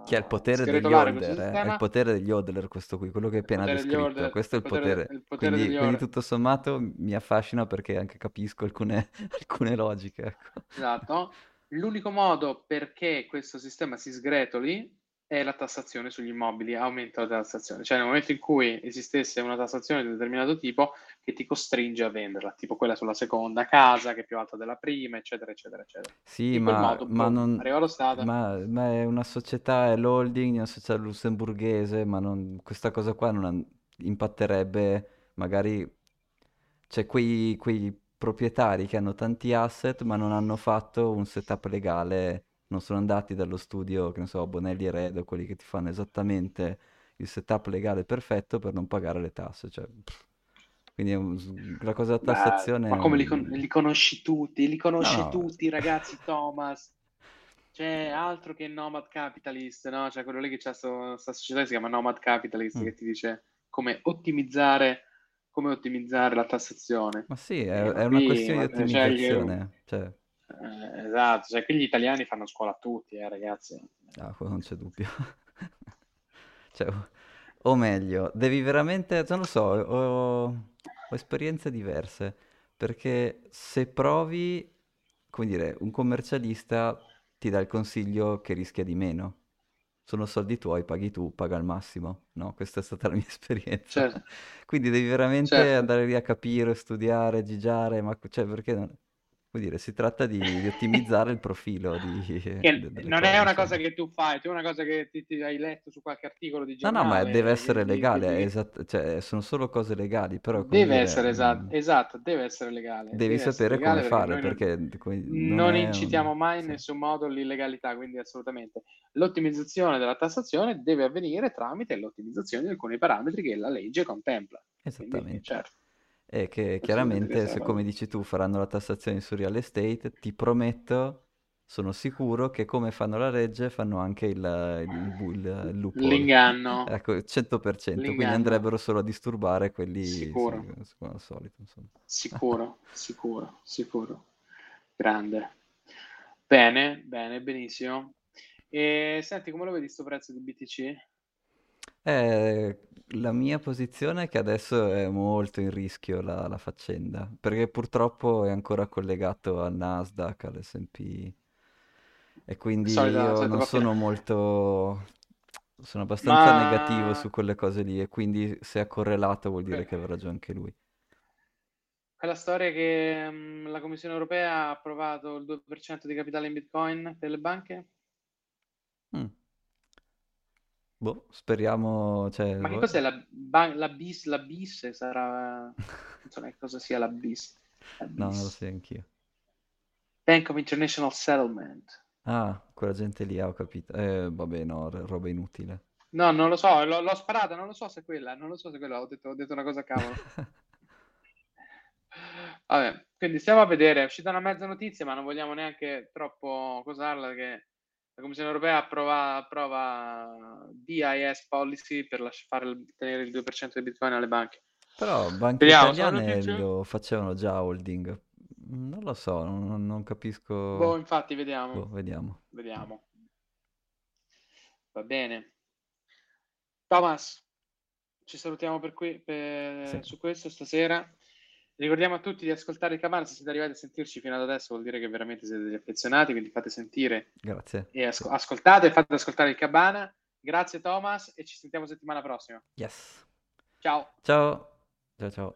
Che ha il
uh,
potere degli hodler, eh? È il potere degli hodler questo qui, quello che hai appena descritto.
order,
Questo è
il potere, il potere
Quindi, quindi
order.
tutto sommato mi affascina perché anche capisco alcune, alcune logiche, ecco.
Esatto. L'unico modo perché questo sistema si sgretoli è la tassazione sugli immobili, aumenta la tassazione. Cioè nel momento in cui esistesse una tassazione di un determinato tipo che ti costringe a venderla, tipo quella sulla seconda casa che è più alta della prima, eccetera, eccetera, eccetera.
Sì,
In
ma,
modo,
ma
boom,
non,
arriva lo Stato.
ma, ma è una società, è l'holding di una società lussemburghese, ma non- questa cosa qua non impatterebbe magari, c'è quei, quei proprietari che hanno tanti asset ma non hanno fatto un setup legale, non sono andati dallo studio, che ne so, Bonelli e Red, o quelli che ti fanno esattamente il setup legale perfetto per non pagare le tasse, cioè. Quindi un- la cosa della tassazione
ma
è
come li, con- li conosci tutti? Li
No,
conosce
no,
tutti, ragazzi, Thomas. C'è altro che Nomad Capitalist, no? C'è quello lì che c'ha sto- sta società che si chiama Nomad Capitalist
mm.
che ti dice come ottimizzare, come ottimizzare la tassazione.
Ma sì, è,
ma
è una questione di
ma- cioè,
ottimizzazione, cioè,
eh, esatto, cioè qui gli italiani fanno scuola a tutti, eh, ragazzi.
ah, quello non c'è dubbio. Cioè, o o meglio, devi veramente, non lo so, ho, ho esperienze diverse, perché se provi, come dire, un commercialista ti dà il consiglio che rischia di meno, sono soldi tuoi, paghi tu, paga al massimo. No, questa è stata la mia esperienza.
Certo,
Quindi devi veramente
certo.
andare lì a capire, studiare, gigiare, ma cioè perché non... Vuol dire, si tratta di, di ottimizzare il profilo di-
Che
de- delle
non è una cosa che tu fai, tu è una cosa che ti, ti hai letto su qualche articolo di
No, no, ma deve
giornale,
essere
che- di- di-
legale, è
di-
esatt- cioè, sono solo cose legali, però come
deve
dire,
essere esatto, esatto, deve essere legale,
devi
deve
sapere come
legale perché
fare,
noi non,
perché come- non
non
è un...
incitiamo mai in
Sì,
nessun modo l'illegalità, quindi assolutamente l'ottimizzazione della tassazione deve avvenire tramite l'ottimizzazione di alcuni parametri che la legge contempla. Quindi,
esattamente.
certo,
E che chiaramente, come dici tu faranno la tassazione su real estate, ti prometto, sono sicuro che come fanno la legge fanno anche il, il, il- il loophole.
L'inganno,
Ecco, 100%, quindi
l'inganno,
andrebbero solo a disturbare quelli,
sicuro.
come al solito, insomma.
Sicuro, sicuro, sicuro. Grande. Bene, bene, benissimo. E senti, come lo vedi sto prezzo di BTC?
Eh, la mia posizione è che adesso è molto in rischio la, la faccenda, perché purtroppo è ancora collegato al Nasdaq, all'S&P, e quindi
Solita,
io non sono molto... sono abbastanza negativo su
Ma
quelle cose lì, e quindi se è correlato vuol dire che aveva ragione anche lui.
quella storia che mm, la Commissione europea ha approvato il 2% di capitale in Bitcoin per le banche?
Mm. Boh, speriamo, cioè,
Ma che
boh.
cos'è la, la BIS? La BIS sarà... Non so neanche cosa sia la BIS. La
No, non lo so anch'io.
Bank of International Settlement.
Ah, quella gente lì, ah, ho capito. Eh, vabbè, no, roba inutile.
No, non lo so, l'ho, l'ho sparata, non lo so se è quella, non lo so se quella, ho detto, ho detto una cosa a cavolo. Vabbè, quindi stiamo a vedere, è uscita una mezza notizia, ma non vogliamo neanche troppo cosarla, che la Commissione Europea approva, approva DIS policy per lasci- fare il- tenere il 2% di Bitcoin alle banche.
Però banche
sono
italiane lo facevano già holding. Non lo so, non, non
Boh,
capisco.
infatti,
Boh,
vediamo,
vediamo.
vediamo. Va bene. Thomas, ci salutiamo per qui, per-
Sì,
su questo stasera. Ricordiamo a tutti di ascoltare il Cabana, se siete arrivati a sentirci fino ad adesso vuol dire che veramente siete degli affezionati, quindi fate sentire
grazie.
e asco- ascoltate e fate ascoltare il Cabana. Grazie Thomas e ci sentiamo settimana prossima.
Yes.
Ciao.
Ciao. Ciao ciao.